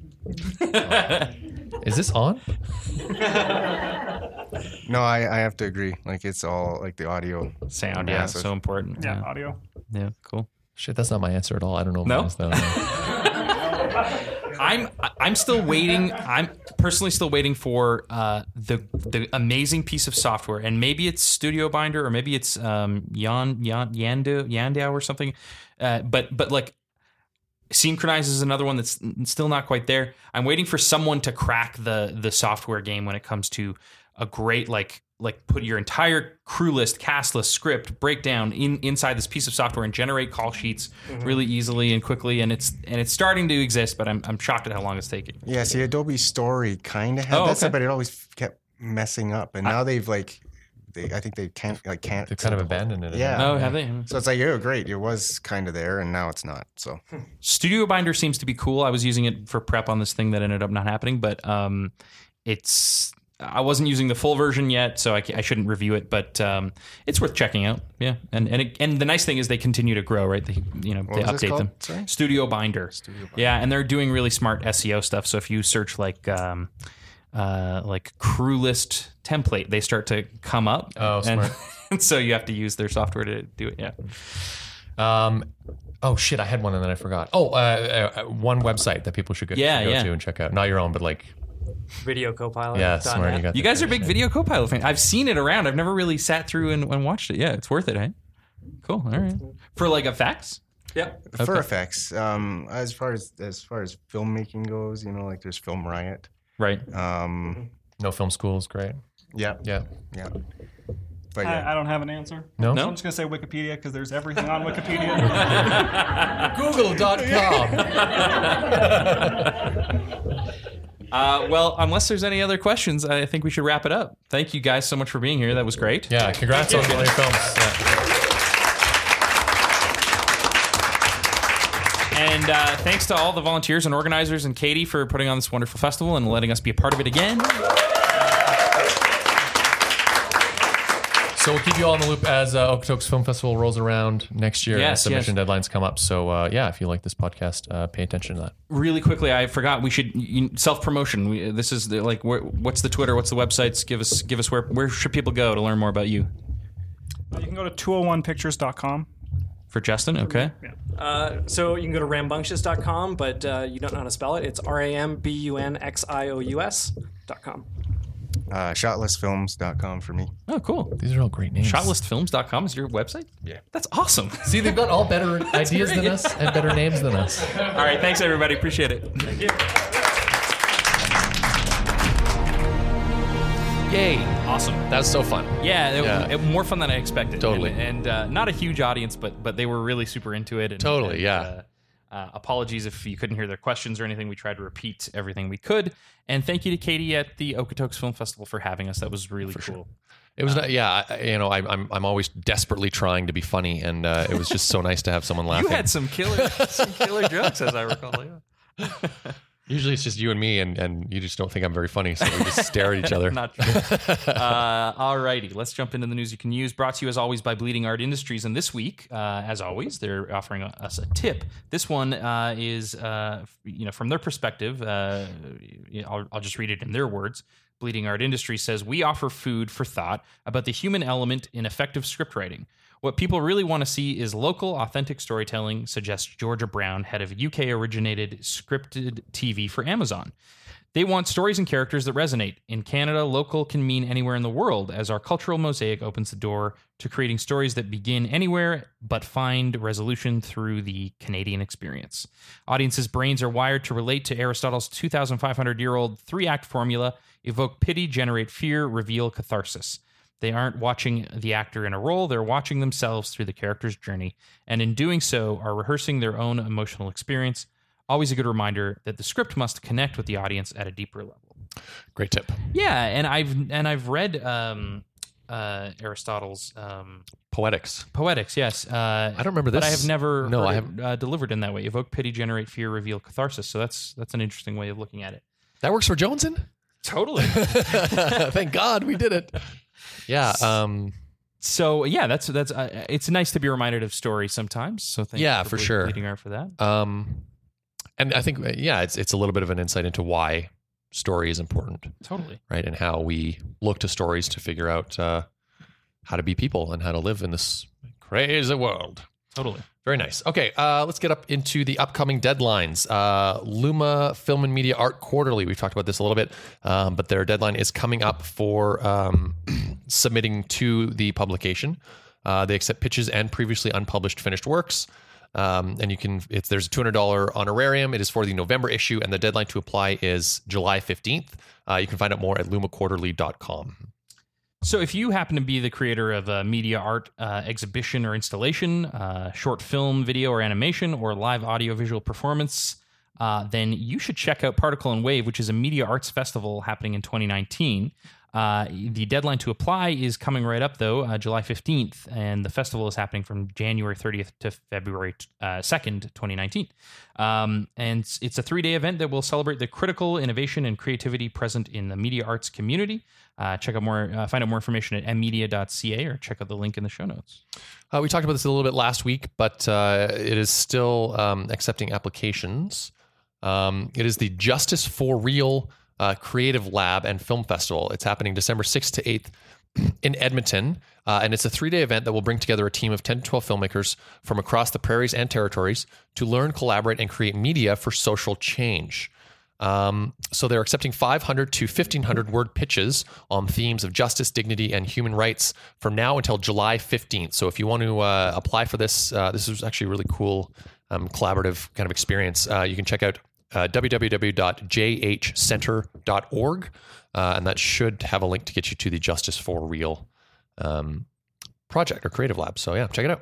A: Is this on?
E: No, I, I have to agree. Like it's all like the audio.
B: Sound. Yeah.
E: Massive.
B: So important.
F: Yeah,
B: Yeah.
F: audio.
B: Yeah. Cool.
A: Shit, that's not my answer at all. I don't know. if
B: No? I'm I'm still waiting. I'm personally still waiting for uh, the the amazing piece of software, and maybe it's Studio Binder, or maybe it's um, Yan Yan Yandu Yandao or something. Uh, but but like Synchronize is another one that's still not quite there. I'm waiting for someone to crack the the software game when it comes to a great like like put your entire crew list, cast list, script breakdown in inside this piece of software and generate call sheets really easily and quickly. And it's and it's starting to exist, but I'm I'm shocked at how long it's taking.
E: Yeah. See, Adobe Story kind of had
B: Oh,
E: that stuff,
B: okay.
E: but it always kept messing up. And now they've like, they I think they can't like can't.
A: They've kind of abandoned it.
E: Yeah.
B: Oh, have they?
E: So it's like, oh, great. It was kind of there, and now it's not. So
B: Studio Binder seems to be cool. I was using it for prep on this thing that ended up not happening, but um, it's I wasn't using the full version yet, so I, I shouldn't review it. But um, it's worth checking out. Yeah, and and it, and the nice thing is they continue to grow, right? They you know
E: What
B: they update them.
E: Sorry?
B: Studio Binder. Yeah, and they're doing really smart SEO stuff. So if you search like um, uh, like crew list template, they start to come up.
A: Oh,
B: and,
A: smart.
B: and so you have to use their software to do it. Yeah.
A: Um, oh shit, I had one and then I forgot. Oh, uh, uh, one website that people should go,
B: Yeah,
A: go
B: yeah.
A: to and check out. Not your own, but like
D: Video Copilot.
A: yeah, smart. You got.
B: You guys are big
A: eh?
B: Video Copilot fans. I've seen it around. I've never really sat through and, and watched it. Yeah, it's worth it, eh? Cool. All right. For like effects?
D: Yep.
E: for effects, um, as far as as far as filmmaking goes, you know, like there's Film Riot.
B: Right.
E: Um,
A: No film school is great.
E: yeah,
A: Yeah.
E: yeah. But yeah,
F: I, I don't have an answer.
A: No.
B: No?
F: I'm just gonna say Wikipedia because there's everything on Wikipedia.
A: Google.com.
B: Uh, well, unless there's any other questions, I think we should wrap it up. Thank you guys so much for being here. That was great.
A: yeah. Congrats on all your films. Yeah.
B: And uh, thanks to all the volunteers and organizers and Katie for putting on this wonderful festival and letting us be a part of it again.
A: So we'll keep you all in the loop as uh, Okotoks Film Festival rolls around next year.
B: Yes,
A: and submission
B: yes.
A: deadlines come up. So uh, yeah, if you like this podcast, uh, pay attention to that.
B: Really quickly, I forgot we should self promotion. This is the, like, where, what's the Twitter? What's the websites? Give us, give us where where should people go to learn more about you?
F: you can go to 201pictures.com.
B: For Justin, okay.
D: Uh, so you can go to rambunxious.com, but uh, you don't know how to spell it. It's R A M B U N X I O U S.com.
E: uh, shotlistfilms.com for me.
B: Oh, cool.
A: These are all great names.
B: Shotlistfilms.com is your website?
A: Yeah.
B: That's awesome.
A: See, they've got all better ideas than us and better names than us.
B: All right. Thanks, everybody. Appreciate it. Thank you. Yay. Awesome.
A: That was so fun.
B: Yeah, it,
A: Yeah.
B: it- more fun than I expected.
A: Totally.
B: And, and, uh, not a huge audience, but but they were really super into it. And,
A: Totally,
B: and,
A: yeah.
B: Uh, uh, apologies if you couldn't hear their questions or anything. We tried to repeat everything we could. And thank you to Katie at the Okotoks Film Festival for having us. That was really cool.
A: It was, not, yeah. I, you know, I, I'm I'm always desperately trying to be funny, and uh, it was just so nice to have someone laughing.
B: You had some killer some killer jokes, as I recall. Yeah.
A: Usually it's just you and me, and, and you just don't think I'm very funny, so we just stare at each other.
B: Not true. uh, alrighty, let's jump into the news you can use. Brought to you as always by Bleeding Art Industries. And this week, uh, as always, they're offering us a tip. This one uh, is, uh, you know, from their perspective. Uh, I'll, I'll just read it in their words. Bleeding Art Industries says we offer food for thought about the human element in effective script writing. What people really want to see is local, authentic storytelling, suggests Georgia Brown, head of UK originated scripted TV for Amazon. They want stories and characters that resonate. In Canada, local can mean anywhere in the world, as our cultural mosaic opens the door to creating stories that begin anywhere but find resolution through the Canadian experience. Audiences' brains are wired to relate to Aristotle's 2,500 year old three act formula evoke pity, generate fear, reveal catharsis. They aren't watching the actor in a role, they're watching themselves through the character's journey, and in doing so, are rehearsing their own emotional experience. Always a good reminder that the script must connect with the audience at a deeper level.
A: Great tip.
B: Yeah, and I've and I've read um, uh, Aristotle's um,
A: Poetics.
B: Poetics. Yes, uh,
A: I don't remember this.
B: but I have never
A: No, I haven't.
B: uh, delivered in that way. Evoke pity, generate fear, reveal catharsis. So that's that's an interesting way of looking at it.
A: That works for Jonesin?
B: Totally.
A: Thank God we did it. Yeah. Um,
B: so yeah, that's that's uh, it's nice to be reminded of story sometimes. So thank
A: Yeah,
B: you
A: for
B: Ble-
A: sure.
B: Bleeding art for that.
A: um, and I think, uh, yeah, it's, it's a little bit of an insight into why story is important,
B: Totally.
A: right? And how we look to stories to figure out uh, how to be people and how to live in this crazy world.
B: Totally.
A: Very nice. Okay, uh, let's get up into the upcoming deadlines. Uh, Luma Film and Media Art Quarterly. We've talked about this a little bit, um, but their deadline is coming up for um, submitting to the publication. Uh, they accept pitches and previously unpublished finished works. Um, and you can, it's there's a two hundred dollar honorarium. It is for the November issue, and the deadline to apply is July fifteenth. Uh, you can find out more at lumaquarterly.com.
B: So, if you happen to be the creator of a media art uh, exhibition or installation, uh, short film, video, or animation, or live audio visual performance, uh, then you should check out Particle and Wave, which is a media arts festival happening in 2019. Uh, the deadline to apply is coming right up, though, uh, July 15th, and the festival is happening from January 30th to February uh, 2nd, 2019. Um, and it's- a three day event that will celebrate the critical innovation and creativity present in the media arts community. Uh, check out more, uh, find out more information at emmedia.ca or check out the link in the show notes.
A: Uh, we talked about this a little bit last week, but it is still um, accepting applications. Um, it is the Justice for Reel uh, Creative Lab and Film Festival. It's happening December 6th to 8th in Edmonton. Uh, and it's a three day event that will bring together a team of 10 to 12 filmmakers from across the prairies and territories to learn, collaborate, and create media for social change. Um, so they're accepting 500 to 1500 word pitches on themes of justice, dignity, and human rights from now until July 15th. So if you want to uh, apply for this, uh, this is actually a really cool um, collaborative kind of experience. Uh, you can check out uh, www.jhcentre.org, uh, and that should have a link to get you to the Justice for Reel um, project or creative lab. So yeah, check it out.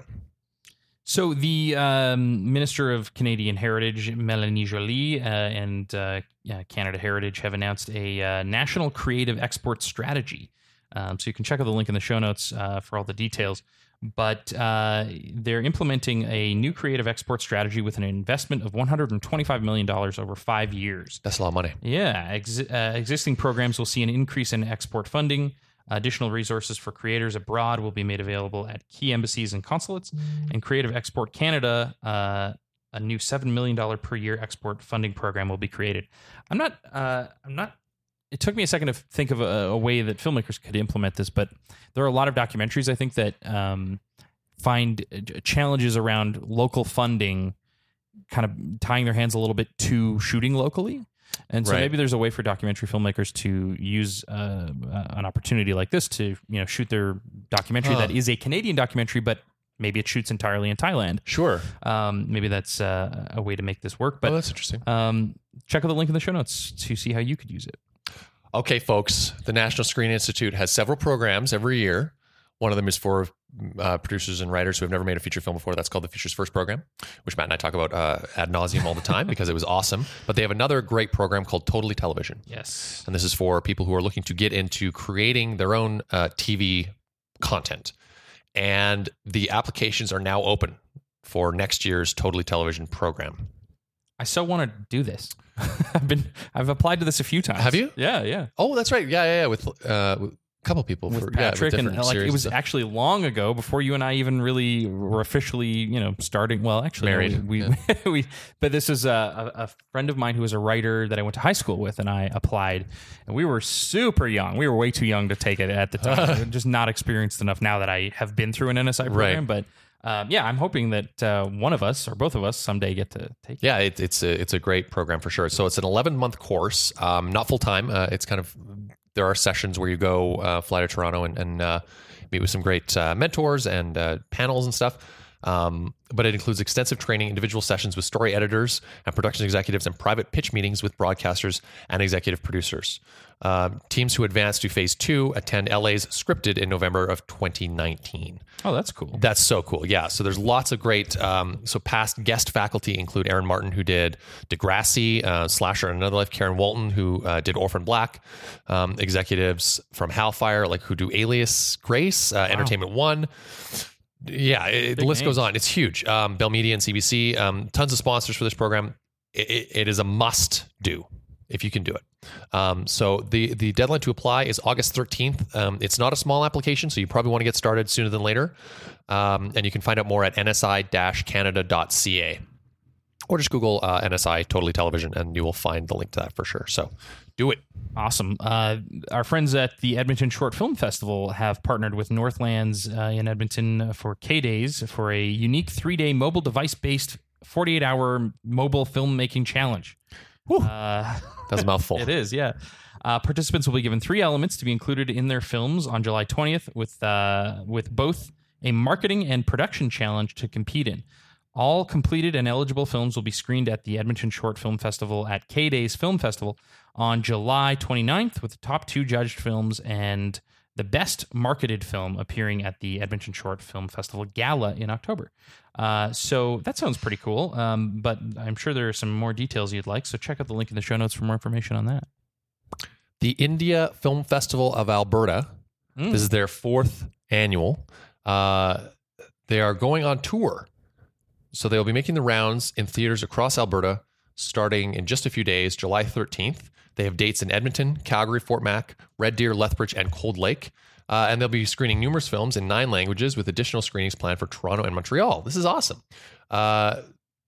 B: So the um, Minister of Canadian Heritage, Melanie Joly, uh, and uh, Canada Heritage have announced a uh, national creative export strategy. Um, so you can check out the link in the show notes uh, for all the details. But uh, they're implementing a new creative export strategy with an investment of $125 million over five years.
A: That's a lot of money.
B: Yeah, ex- uh, existing programs will see an increase in export funding. Additional resources for creators abroad will be made available at key embassies and consulates. And Creative Export Canada, uh, a new seven million dollar per year export funding program will be created. I'm not. Uh, I'm not. It took me a second to think of a, a way that filmmakers could implement this, but there are a lot of documentaries I think that um, find uh, challenges around local funding, kind of tying their hands a little bit to shooting locally. And so
A: Right.
B: maybe there's a way for documentary filmmakers to use uh, uh, an opportunity like this to you know shoot their documentary that is a Canadian documentary, but maybe it shoots entirely in Thailand.
A: Sure.
B: Um, maybe that's uh, a way to make this work.
A: oh,
B: But
A: that's interesting.
B: um, check out the link in the show notes to see how you could use it.
A: Okay, folks, the National Screen Institute has several programs every year. One of them is for uh, producers and writers who have never made a feature film before. That's called the Features First program, which Matt and I talk about uh, ad nauseum all the time because it was awesome. But they have another great program called Totally Television.
B: Yes.
A: And this is for people who are looking to get into creating their own uh, TV content. And the applications are now open for next year's Totally Television program.
B: I so want to do this. I've been I've applied to this a few times.
A: Have you?
B: Yeah, yeah.
A: Oh, that's right. Yeah, yeah, yeah. With, uh, with a couple people
B: With
A: for, yeah,
B: Patrick and like it was actually long ago before you and I even really were officially you know starting. Well, actually,
A: Married,
B: We, we, we but this is a, a, a friend of mine who was a writer that I went to high school with, and I applied, and we were super young. We were way too young to take it at the time. Just not experienced enough. Now that I have been through an NSI program, but. Um, yeah, I'm hoping that uh, one of us or both of us someday get to take it.
A: Yeah, it, it's a it's a great program for sure. So it's an 11 month course, um, not full time. Uh, it's kind of there are sessions where you go uh, fly to Toronto and, and uh, meet with some great uh, mentors and uh, panels and stuff. Um, but it includes extensive training, individual sessions with story editors and production executives, and private pitch meetings with broadcasters and executive producers. Um, teams who advance to phase two attend LA's scripted in November of 2019.
B: Oh, that's cool.
A: That's so cool. Yeah. So there's lots of great. Um, so past guest faculty include Aaron Martin, who did Degrassi, uh, Slasher, and Another Life. Karen Walton, who uh, did Orphan Black. Um, executives from Halfire, like who do Alias, Grace, uh, Entertainment One. Yeah, it, the list goes on. It's huge. Um, Bell Media and CBC. Um, tons of sponsors for this program. It, it- it is a must do if you can do it. Um, so the the deadline to apply is August 13th. Um, it's not a small application, so you probably want to get started sooner than later. Um, and you can find out more at nsi-canada.ca or just Google uh, NSI Totally Television, and you will find the link to that for sure. So do it.
B: Awesome. Uh, our friends at the Edmonton Short Film Festival have partnered with Northlands uh, in Edmonton for K Days for a unique three day mobile device based 48 hour mobile filmmaking challenge. Uh,
A: That's a mouthful.
B: it is, yeah. Uh, participants will be given three elements to be included in their films on July 20th, with uh, with both a marketing and production challenge to compete in. All completed and eligible films will be screened at the Edmonton Short Film Festival at K Days Film Festival on July 29th, with the top two judged films and the best marketed film appearing at the Edmonton Short Film Festival Gala in October. Uh, so that sounds pretty cool, um, but I'm sure there are some more details you'd like. So check out the link in the show notes for more information on that.
A: the India Film Festival of Alberta.
B: Mm.
A: This is their fourth annual. Uh, they are going on tour. So they'll be making the rounds in theaters across Alberta starting in just a few days, July 13th. They have dates in Edmonton, Calgary, Fort Mac, Red Deer, Lethbridge, and Cold Lake. Uh, and they'll be screening numerous films in nine languages with additional screenings planned for Toronto and Montreal. This is awesome. Uh,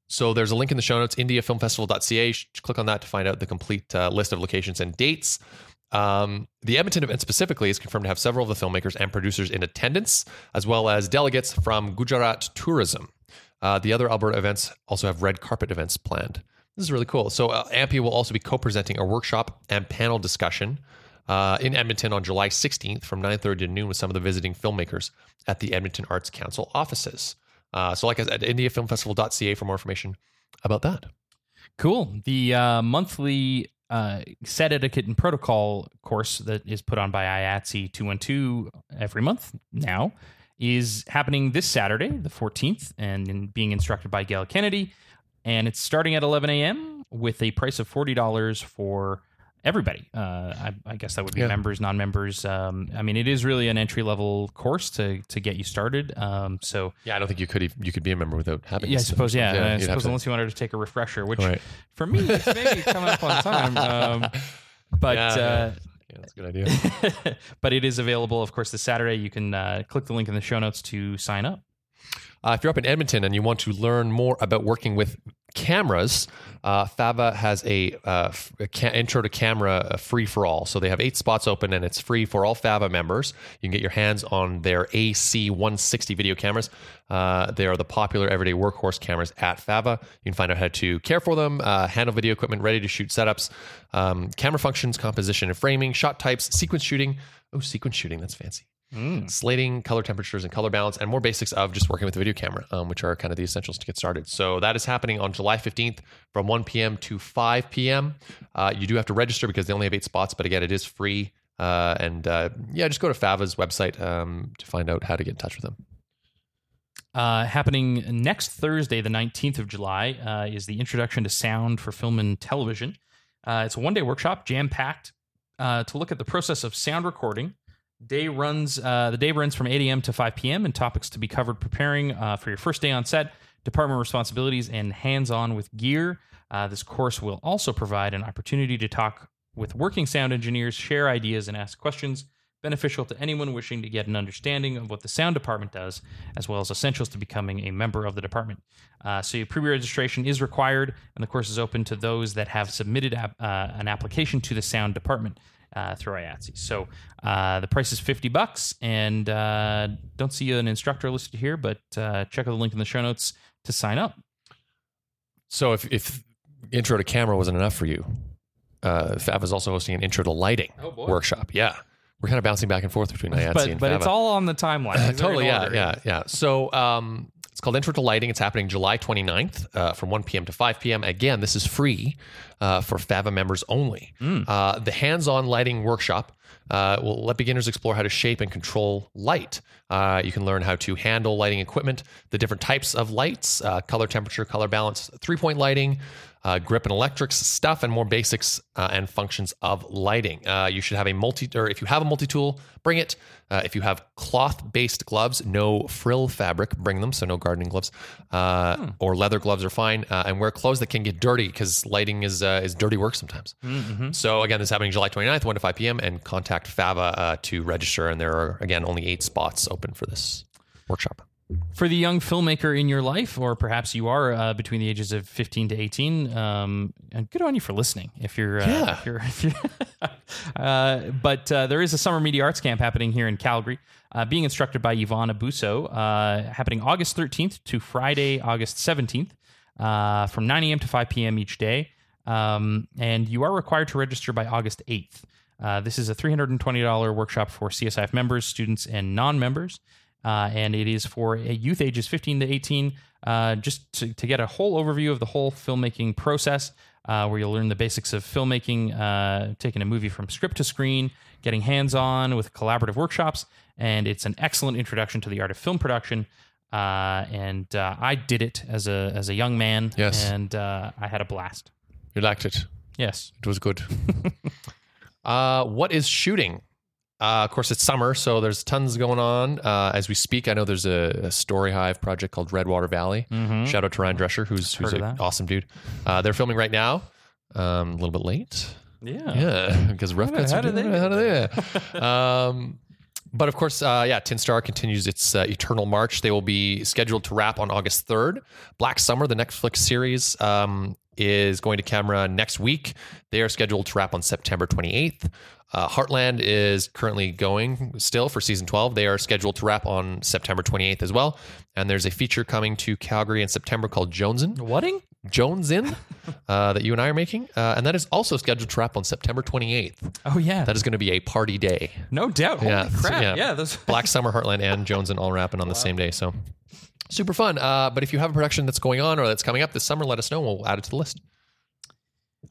A: so there's a link in the show notes, indiafilmfestival.ca. Click on that to find out the complete uh, list of locations and dates. Um, the Edmonton event specifically is confirmed to have several of the filmmakers and producers in attendance, as well as delegates from Gujarat Tourism. Uh, the other Alberta events also have red carpet events planned. This is really cool. So uh, will also be co-presenting a workshop and panel discussion uh, in Edmonton on July 16th from 9:30 to noon with some of the visiting filmmakers at the Edmonton Arts Council offices. Uh, so, like I said, at indiafilmfestival.ca for more information about that.
B: Cool. The uh, monthly uh, set etiquette and protocol course that is put on by IATSE 212 every month now is happening this Saturday, the 14th, and in- being instructed by Gail Kennedy. And it's starting at 11 a.m. with a price of $40 for everybody. Uh, I, I guess that would be
A: Yeah.
B: members, non-members. Um, I mean, it is really an entry-level course to to get you started. Um, so
A: Yeah, I don't think you could even, you could be a member without having.
B: yeah, I suppose. Yeah, I suppose
A: to-
B: unless you wanted to take a refresher, which
A: Right.
B: for me it's maybe coming up on time. Um, but
A: Yeah,
B: uh,
A: yeah, that's a good idea.
B: but it is available, of course, this Saturday. You can uh, click the link in the show notes to sign up.
A: Uh, if you're up in Edmonton and you want to learn more about working with cameras, uh, Fava has a, uh, a ca- intro to camera free for all. So they have eight spots open and it's free for all Fava members. You can get your hands on their AC160 video cameras. Uh, they are the popular everyday workhorse cameras at Fava. You can find out how to care for them, uh, handle video equipment, ready to shoot setups, um, camera functions, composition and framing, shot types, sequence shooting. Oh, sequence shooting, that's fancy slating, color temperatures, and color balance, and more basics of just working with the video camera, um, which are kind of the essentials to get started. So that is happening on July 15th from 1 p.m. to 5 p.m. Uh, you do have to register because they only have eight spots, but again, it is free. Uh, and uh, yeah, just go to Fava's website um, to find out how to get in touch with them.
B: Uh, happening next Thursday, the 19th of July, uh, is the introduction to sound for film and television. Uh, it's a one day workshop, jam packed, uh, to look at the process of sound recording. Day runs. Uh, the day runs from 8 a.m. to 5 p.m. and topics to be covered preparing uh, for your first day on set, department responsibilities, and hands on with gear. Uh, this course will also provide an opportunity to talk with working sound engineers, share ideas, and ask questions beneficial to anyone wishing to get an understanding of what the sound department does, as well as essentials to becoming a member of the department. Uh, so, your pre registration is required, and the course is open to those that have submitted ap- uh, an application to the sound department. Uh, through IATSE. So uh, the price is 50 bucks, and uh, don't see an instructor listed here, but uh, check out the link in the show notes to sign up.
A: So if, if intro to camera wasn't enough for you, uh, Fav is also hosting an intro to lighting
B: Oh,
A: workshop. Yeah. We're kind of bouncing back and forth between IATSE
B: But,
A: and
B: but it's all on the timeline.
A: Totally, yeah, yeah, yeah. So um, called Intro to Lighting. It's happening July 29th uh, from 1 p.m. to 5 p.m. Again, this is free uh, for FAVA members only. Uh, the hands-on lighting workshop uh, will let beginners explore how to shape and control light. Uh, you can learn how to handle lighting equipment, the different types of lights, uh, color temperature, color balance, three-point lighting, uh, grip and electrics stuff, and more basics uh, and functions of lighting. Uh, you should have a multi, or if you have a multi-tool, bring it. Uh, if you have cloth-based gloves, no frill fabric, bring them. So no gardening gloves, uh, or leather gloves are fine. Uh, and wear clothes that can get dirty because lighting is uh, is dirty work sometimes. So again, this is happening July 29th, 1 to 5 p.m. And contact Fava uh, to register. And there are again only eight spots open for this workshop.
B: For the young filmmaker in your life, or perhaps you are uh, between the ages of 15 to 18, um, and good on you for listening. If you're, uh,
A: Yeah.
B: if you're, if you're uh, but uh, there is a summer media arts camp happening here in Calgary, uh, being instructed by Yvonne Abuso, uh, happening August 13th to Friday, August 17th, uh, from 9 a.m. to 5 p.m. each day. Um, and you are required to register by August 8th. Uh, this is a $320 workshop for CSIF members, students, and non members. Uh, and it is for youth ages 15 to 18, uh, just to, to get a whole overview of the whole filmmaking process, uh, where you'll learn the basics of filmmaking, uh, taking a movie from script to screen, getting hands on with collaborative workshops. And it's an excellent introduction to the art of film production. Uh, and uh, I did it as a, as a young man.
A: Yes.
B: And uh, I had a blast.
A: You liked it.
B: Yes.
A: It was good. uh, what is shooting? Uh, of course, it's summer, so there's tons going on uh, as we speak. I know there's a, a Storyhive project called Redwater Valley. Shout out to Ryan Drescher, who's who's
B: Heard
A: an awesome dude. Uh, they're filming right now. Um, a little bit late.
B: Yeah.
A: Yeah, because rough
B: How
A: cuts
B: how did they.
A: How do they? um, but of course, uh, yeah, Tin Star continues its uh, Eternal March. They will be scheduled to wrap on August 3rd. Black Summer, the Netflix series, um, is going to camera next week. They are scheduled to wrap on September 28th. Uh, Heartland is currently going still for season 12. They are scheduled to wrap on September 28th as well. And there's a feature coming to Calgary in September called Jonesin.
B: Whating?
A: Jones in uh, that you and I are making, uh, and that is also scheduled to wrap on September 28th.
B: Oh, yeah.
A: That is going to be a party day.
B: no doubt. Holy
A: Yeah,
B: crap.
A: yeah.
B: Yeah. those,
A: Black Summer, Heartland, and Jonesin all wrapping on the same day. So super fun. Uh, but if you have a production that's going on or that's coming up this summer, let us know. We'll add it to the list.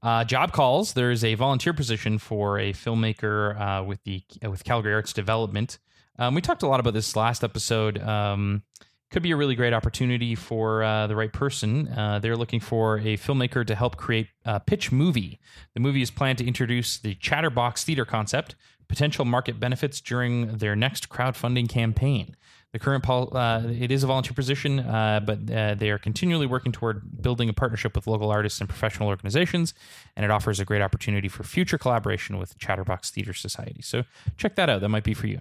B: Uh, job calls. There's a volunteer position for a filmmaker uh, with the with Calgary Arts Development. Um, we talked a lot about this last episode. Um, could be a really great opportunity for uh, the right person. Uh, they're looking for a filmmaker to help create a pitch movie. The movie is planned to introduce the Chatterbox theater concept, potential market benefits during their next crowdfunding campaign. The current pol- uh, it is a volunteer position, uh, but uh, they are continually working toward building a partnership with local artists and professional organizations, and it offers a great opportunity for future collaboration with Chatterbox Theater Society. So check that out. That might be for you.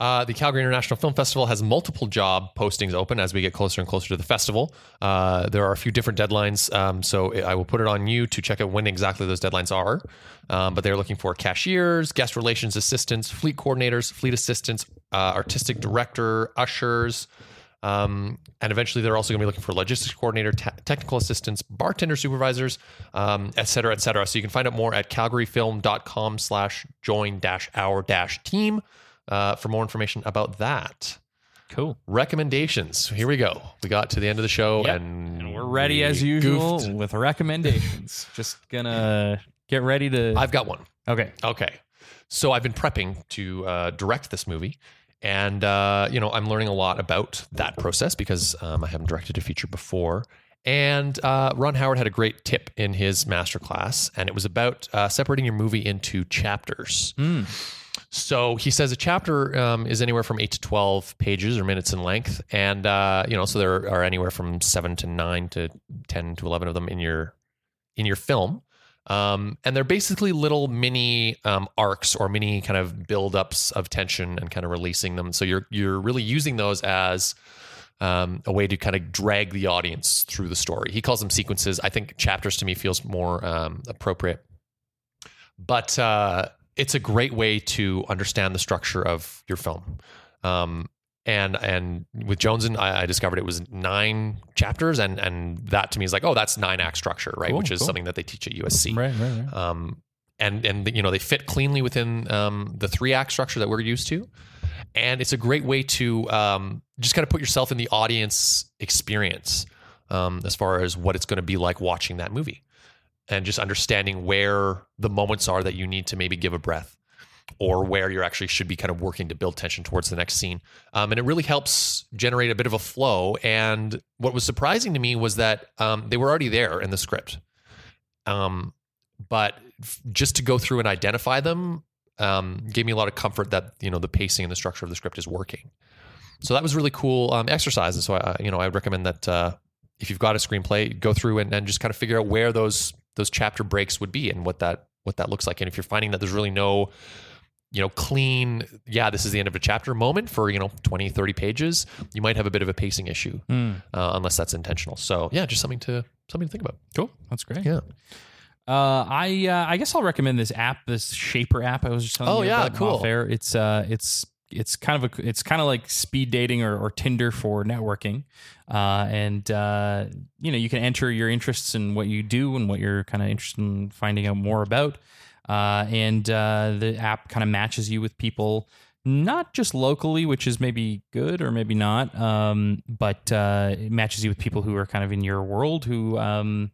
A: Uh, the Calgary International Film Festival has multiple job postings open as we get closer and closer to the festival. Uh, there are a few different deadlines, um, so I will put it on you to check out when exactly those deadlines are. Um, but they're looking for cashiers, guest relations assistants, fleet coordinators, fleet assistants, uh, artistic director, ushers. Um, and eventually, they're also going to be looking for logistics coordinator, te- technical assistants, bartender supervisors, um, et cetera, et cetera. So you can find out more at calgaryfilm.com slash join dash our dash team uh, for more information about that.
B: Cool.
A: Recommendations. Here we go. We got to the end of the show
B: Yep.
A: and,
B: And we're ready
A: we
B: as usual
A: goofed.
B: with recommendations. Just gonna get ready to.
A: I've got one.
B: okay.
A: Okay. So I've been prepping to uh, direct this movie. And, uh, you know, I'm learning a lot about that process because um, I haven't directed a feature before. And uh, Ron Howard had a great tip in his masterclass, and it was about uh, separating your movie into chapters. So he says a chapter um, is anywhere from eight to twelve pages or minutes in length, and uh, you know, so there are anywhere from seven to nine to ten to eleven of them in your in your film. Um, and they're basically little mini um, arcs or mini kind of build-ups of tension and kind of releasing them. So you're you're really using those as um, a way to kind of drag the audience through the story. He calls them sequences. I think chapters to me feels more um, appropriate. But uh, it's a great way to understand the structure of your film. Um, and and with Jonesin, I, I discovered it was nine chapters, and and that to me is like, oh, that's nine act structure, right?
B: Cool,
A: Which is
B: cool.
A: something that they teach at USC.
B: Right, right, right.
A: Um, and and you know they fit cleanly within um, the three act structure that we're used to, and it's a great way to um, just kind of put yourself in the audience experience um, as far as what it's going to be like watching that movie, and just understanding where the moments are that you need to maybe give a breath, or where you actually should be kind of working to build tension towards the next scene. Um, and it really helps generate a bit of a flow. And what was surprising to me was that um, they were already there in the script. Um, but f- just to go through and identify them um, gave me a lot of comfort that you know the pacing and the structure of the script is working. So that was really cool um, exercise. And so I, you know I would recommend that uh, if you've got a screenplay, go through and, and just kind of figure out where those those chapter breaks would be and what that what that looks like. And if you're finding that there's really no you know clean yeah this is the end of a chapter moment for you know 20 30 pages you might have a bit of a pacing issue
B: Hmm.
A: uh, unless that's intentional so yeah just something to something to think about
B: Cool. That's great.
A: yeah
B: Uh, I uh, I guess I'll recommend this app, this Shapr app. I was just telling
A: Oh,
B: you
A: yeah,
B: about
A: cool.
B: off air. It's uh, it's it's kind of a it's kind of like speed dating or, or Tinder for networking, uh, and uh, you know you can enter your interests in what you do and what you're kind of interested in finding out more about, uh, and uh, the app kind of matches you with people. Not just locally, which is maybe good or maybe not, um, but uh, it matches you with people who are kind of in your world who um,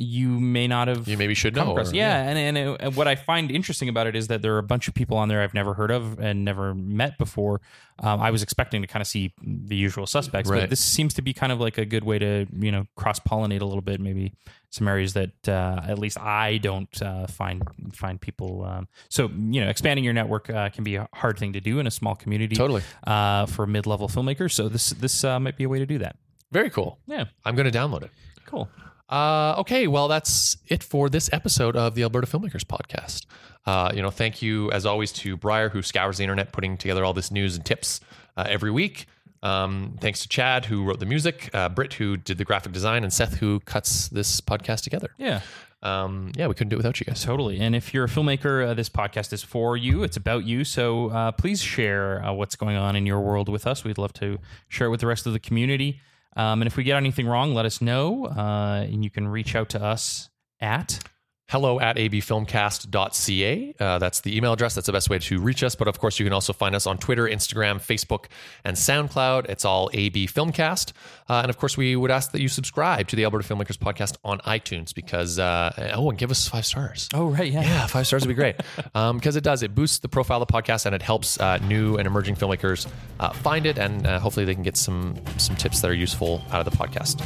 B: you may not have
A: you maybe should know or-
B: Yeah, and and, it, and what I find interesting about it is that there are a bunch of people on there I've never heard of and never met before. Um, I was expecting to kind of see the usual suspects,
A: Right.
B: but this seems to be kind of like a good way to you know cross pollinate a little bit, maybe some areas that uh, at least I don't uh, find find people. Um, so you know, expanding your network uh, can be a hard thing to do in a small community.
A: Totally.
B: uh, for mid level filmmakers. So this this uh, might be a way to do that.
A: very cool
B: Yeah,
A: i'm going to download it
B: cool.
A: Uh, okay, well, that's it for this episode of the Alberta Filmmakers Podcast. Uh, you know, thank you as always to Briar, who scours the internet putting together all this news and tips uh, every week. Um, thanks to Chad, who wrote the music, uh, Britt, who did the graphic design, and Seth, who cuts this podcast together.
B: Yeah.
A: Um, yeah, we couldn't do it without you guys.
B: Totally. And if you're a filmmaker, uh, this podcast is for you. It's about you. So uh, please share uh, what's going on in your world with us. We'd love to share it with the rest of the community. Um, and if we get anything wrong, let us know. Uh, and you can reach out to us at.
A: Hello at abfilmcast.ca. Uh, that's the email address. That's the best way to reach us. But of course, you can also find us on Twitter, Instagram, Facebook, and SoundCloud. It's all AB Filmcast. Uh, and of course, we would ask that you subscribe to the Alberta Filmmakers Podcast on iTunes because, uh, oh, and give us five stars.
B: Oh, right. Yeah.
A: Yeah, five stars would be great because it does. It boosts the profile of the podcast and it helps uh, new and emerging filmmakers uh, find it, and uh, hopefully they can get some some tips that are useful out of the podcast.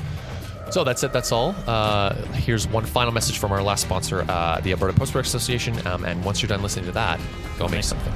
A: So that's it. That's all. Uh, here's one final message from our last sponsor, uh, the Alberta Post Production Association. Um, and once you're done listening to that, go make something.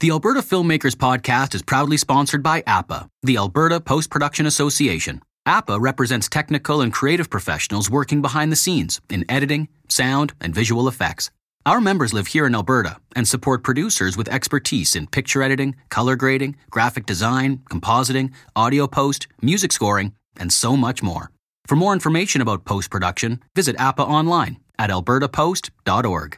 H: The Alberta Filmmakers Podcast is proudly sponsored by APA, the Alberta Post Production Association. APA represents technical and creative professionals working behind the scenes in editing, sound, and visual effects. Our members live here in Alberta and support producers with expertise in picture editing, color grading, graphic design, compositing, audio post, music scoring, and so much more. For more information about post production, visit APA online at albertapost.org.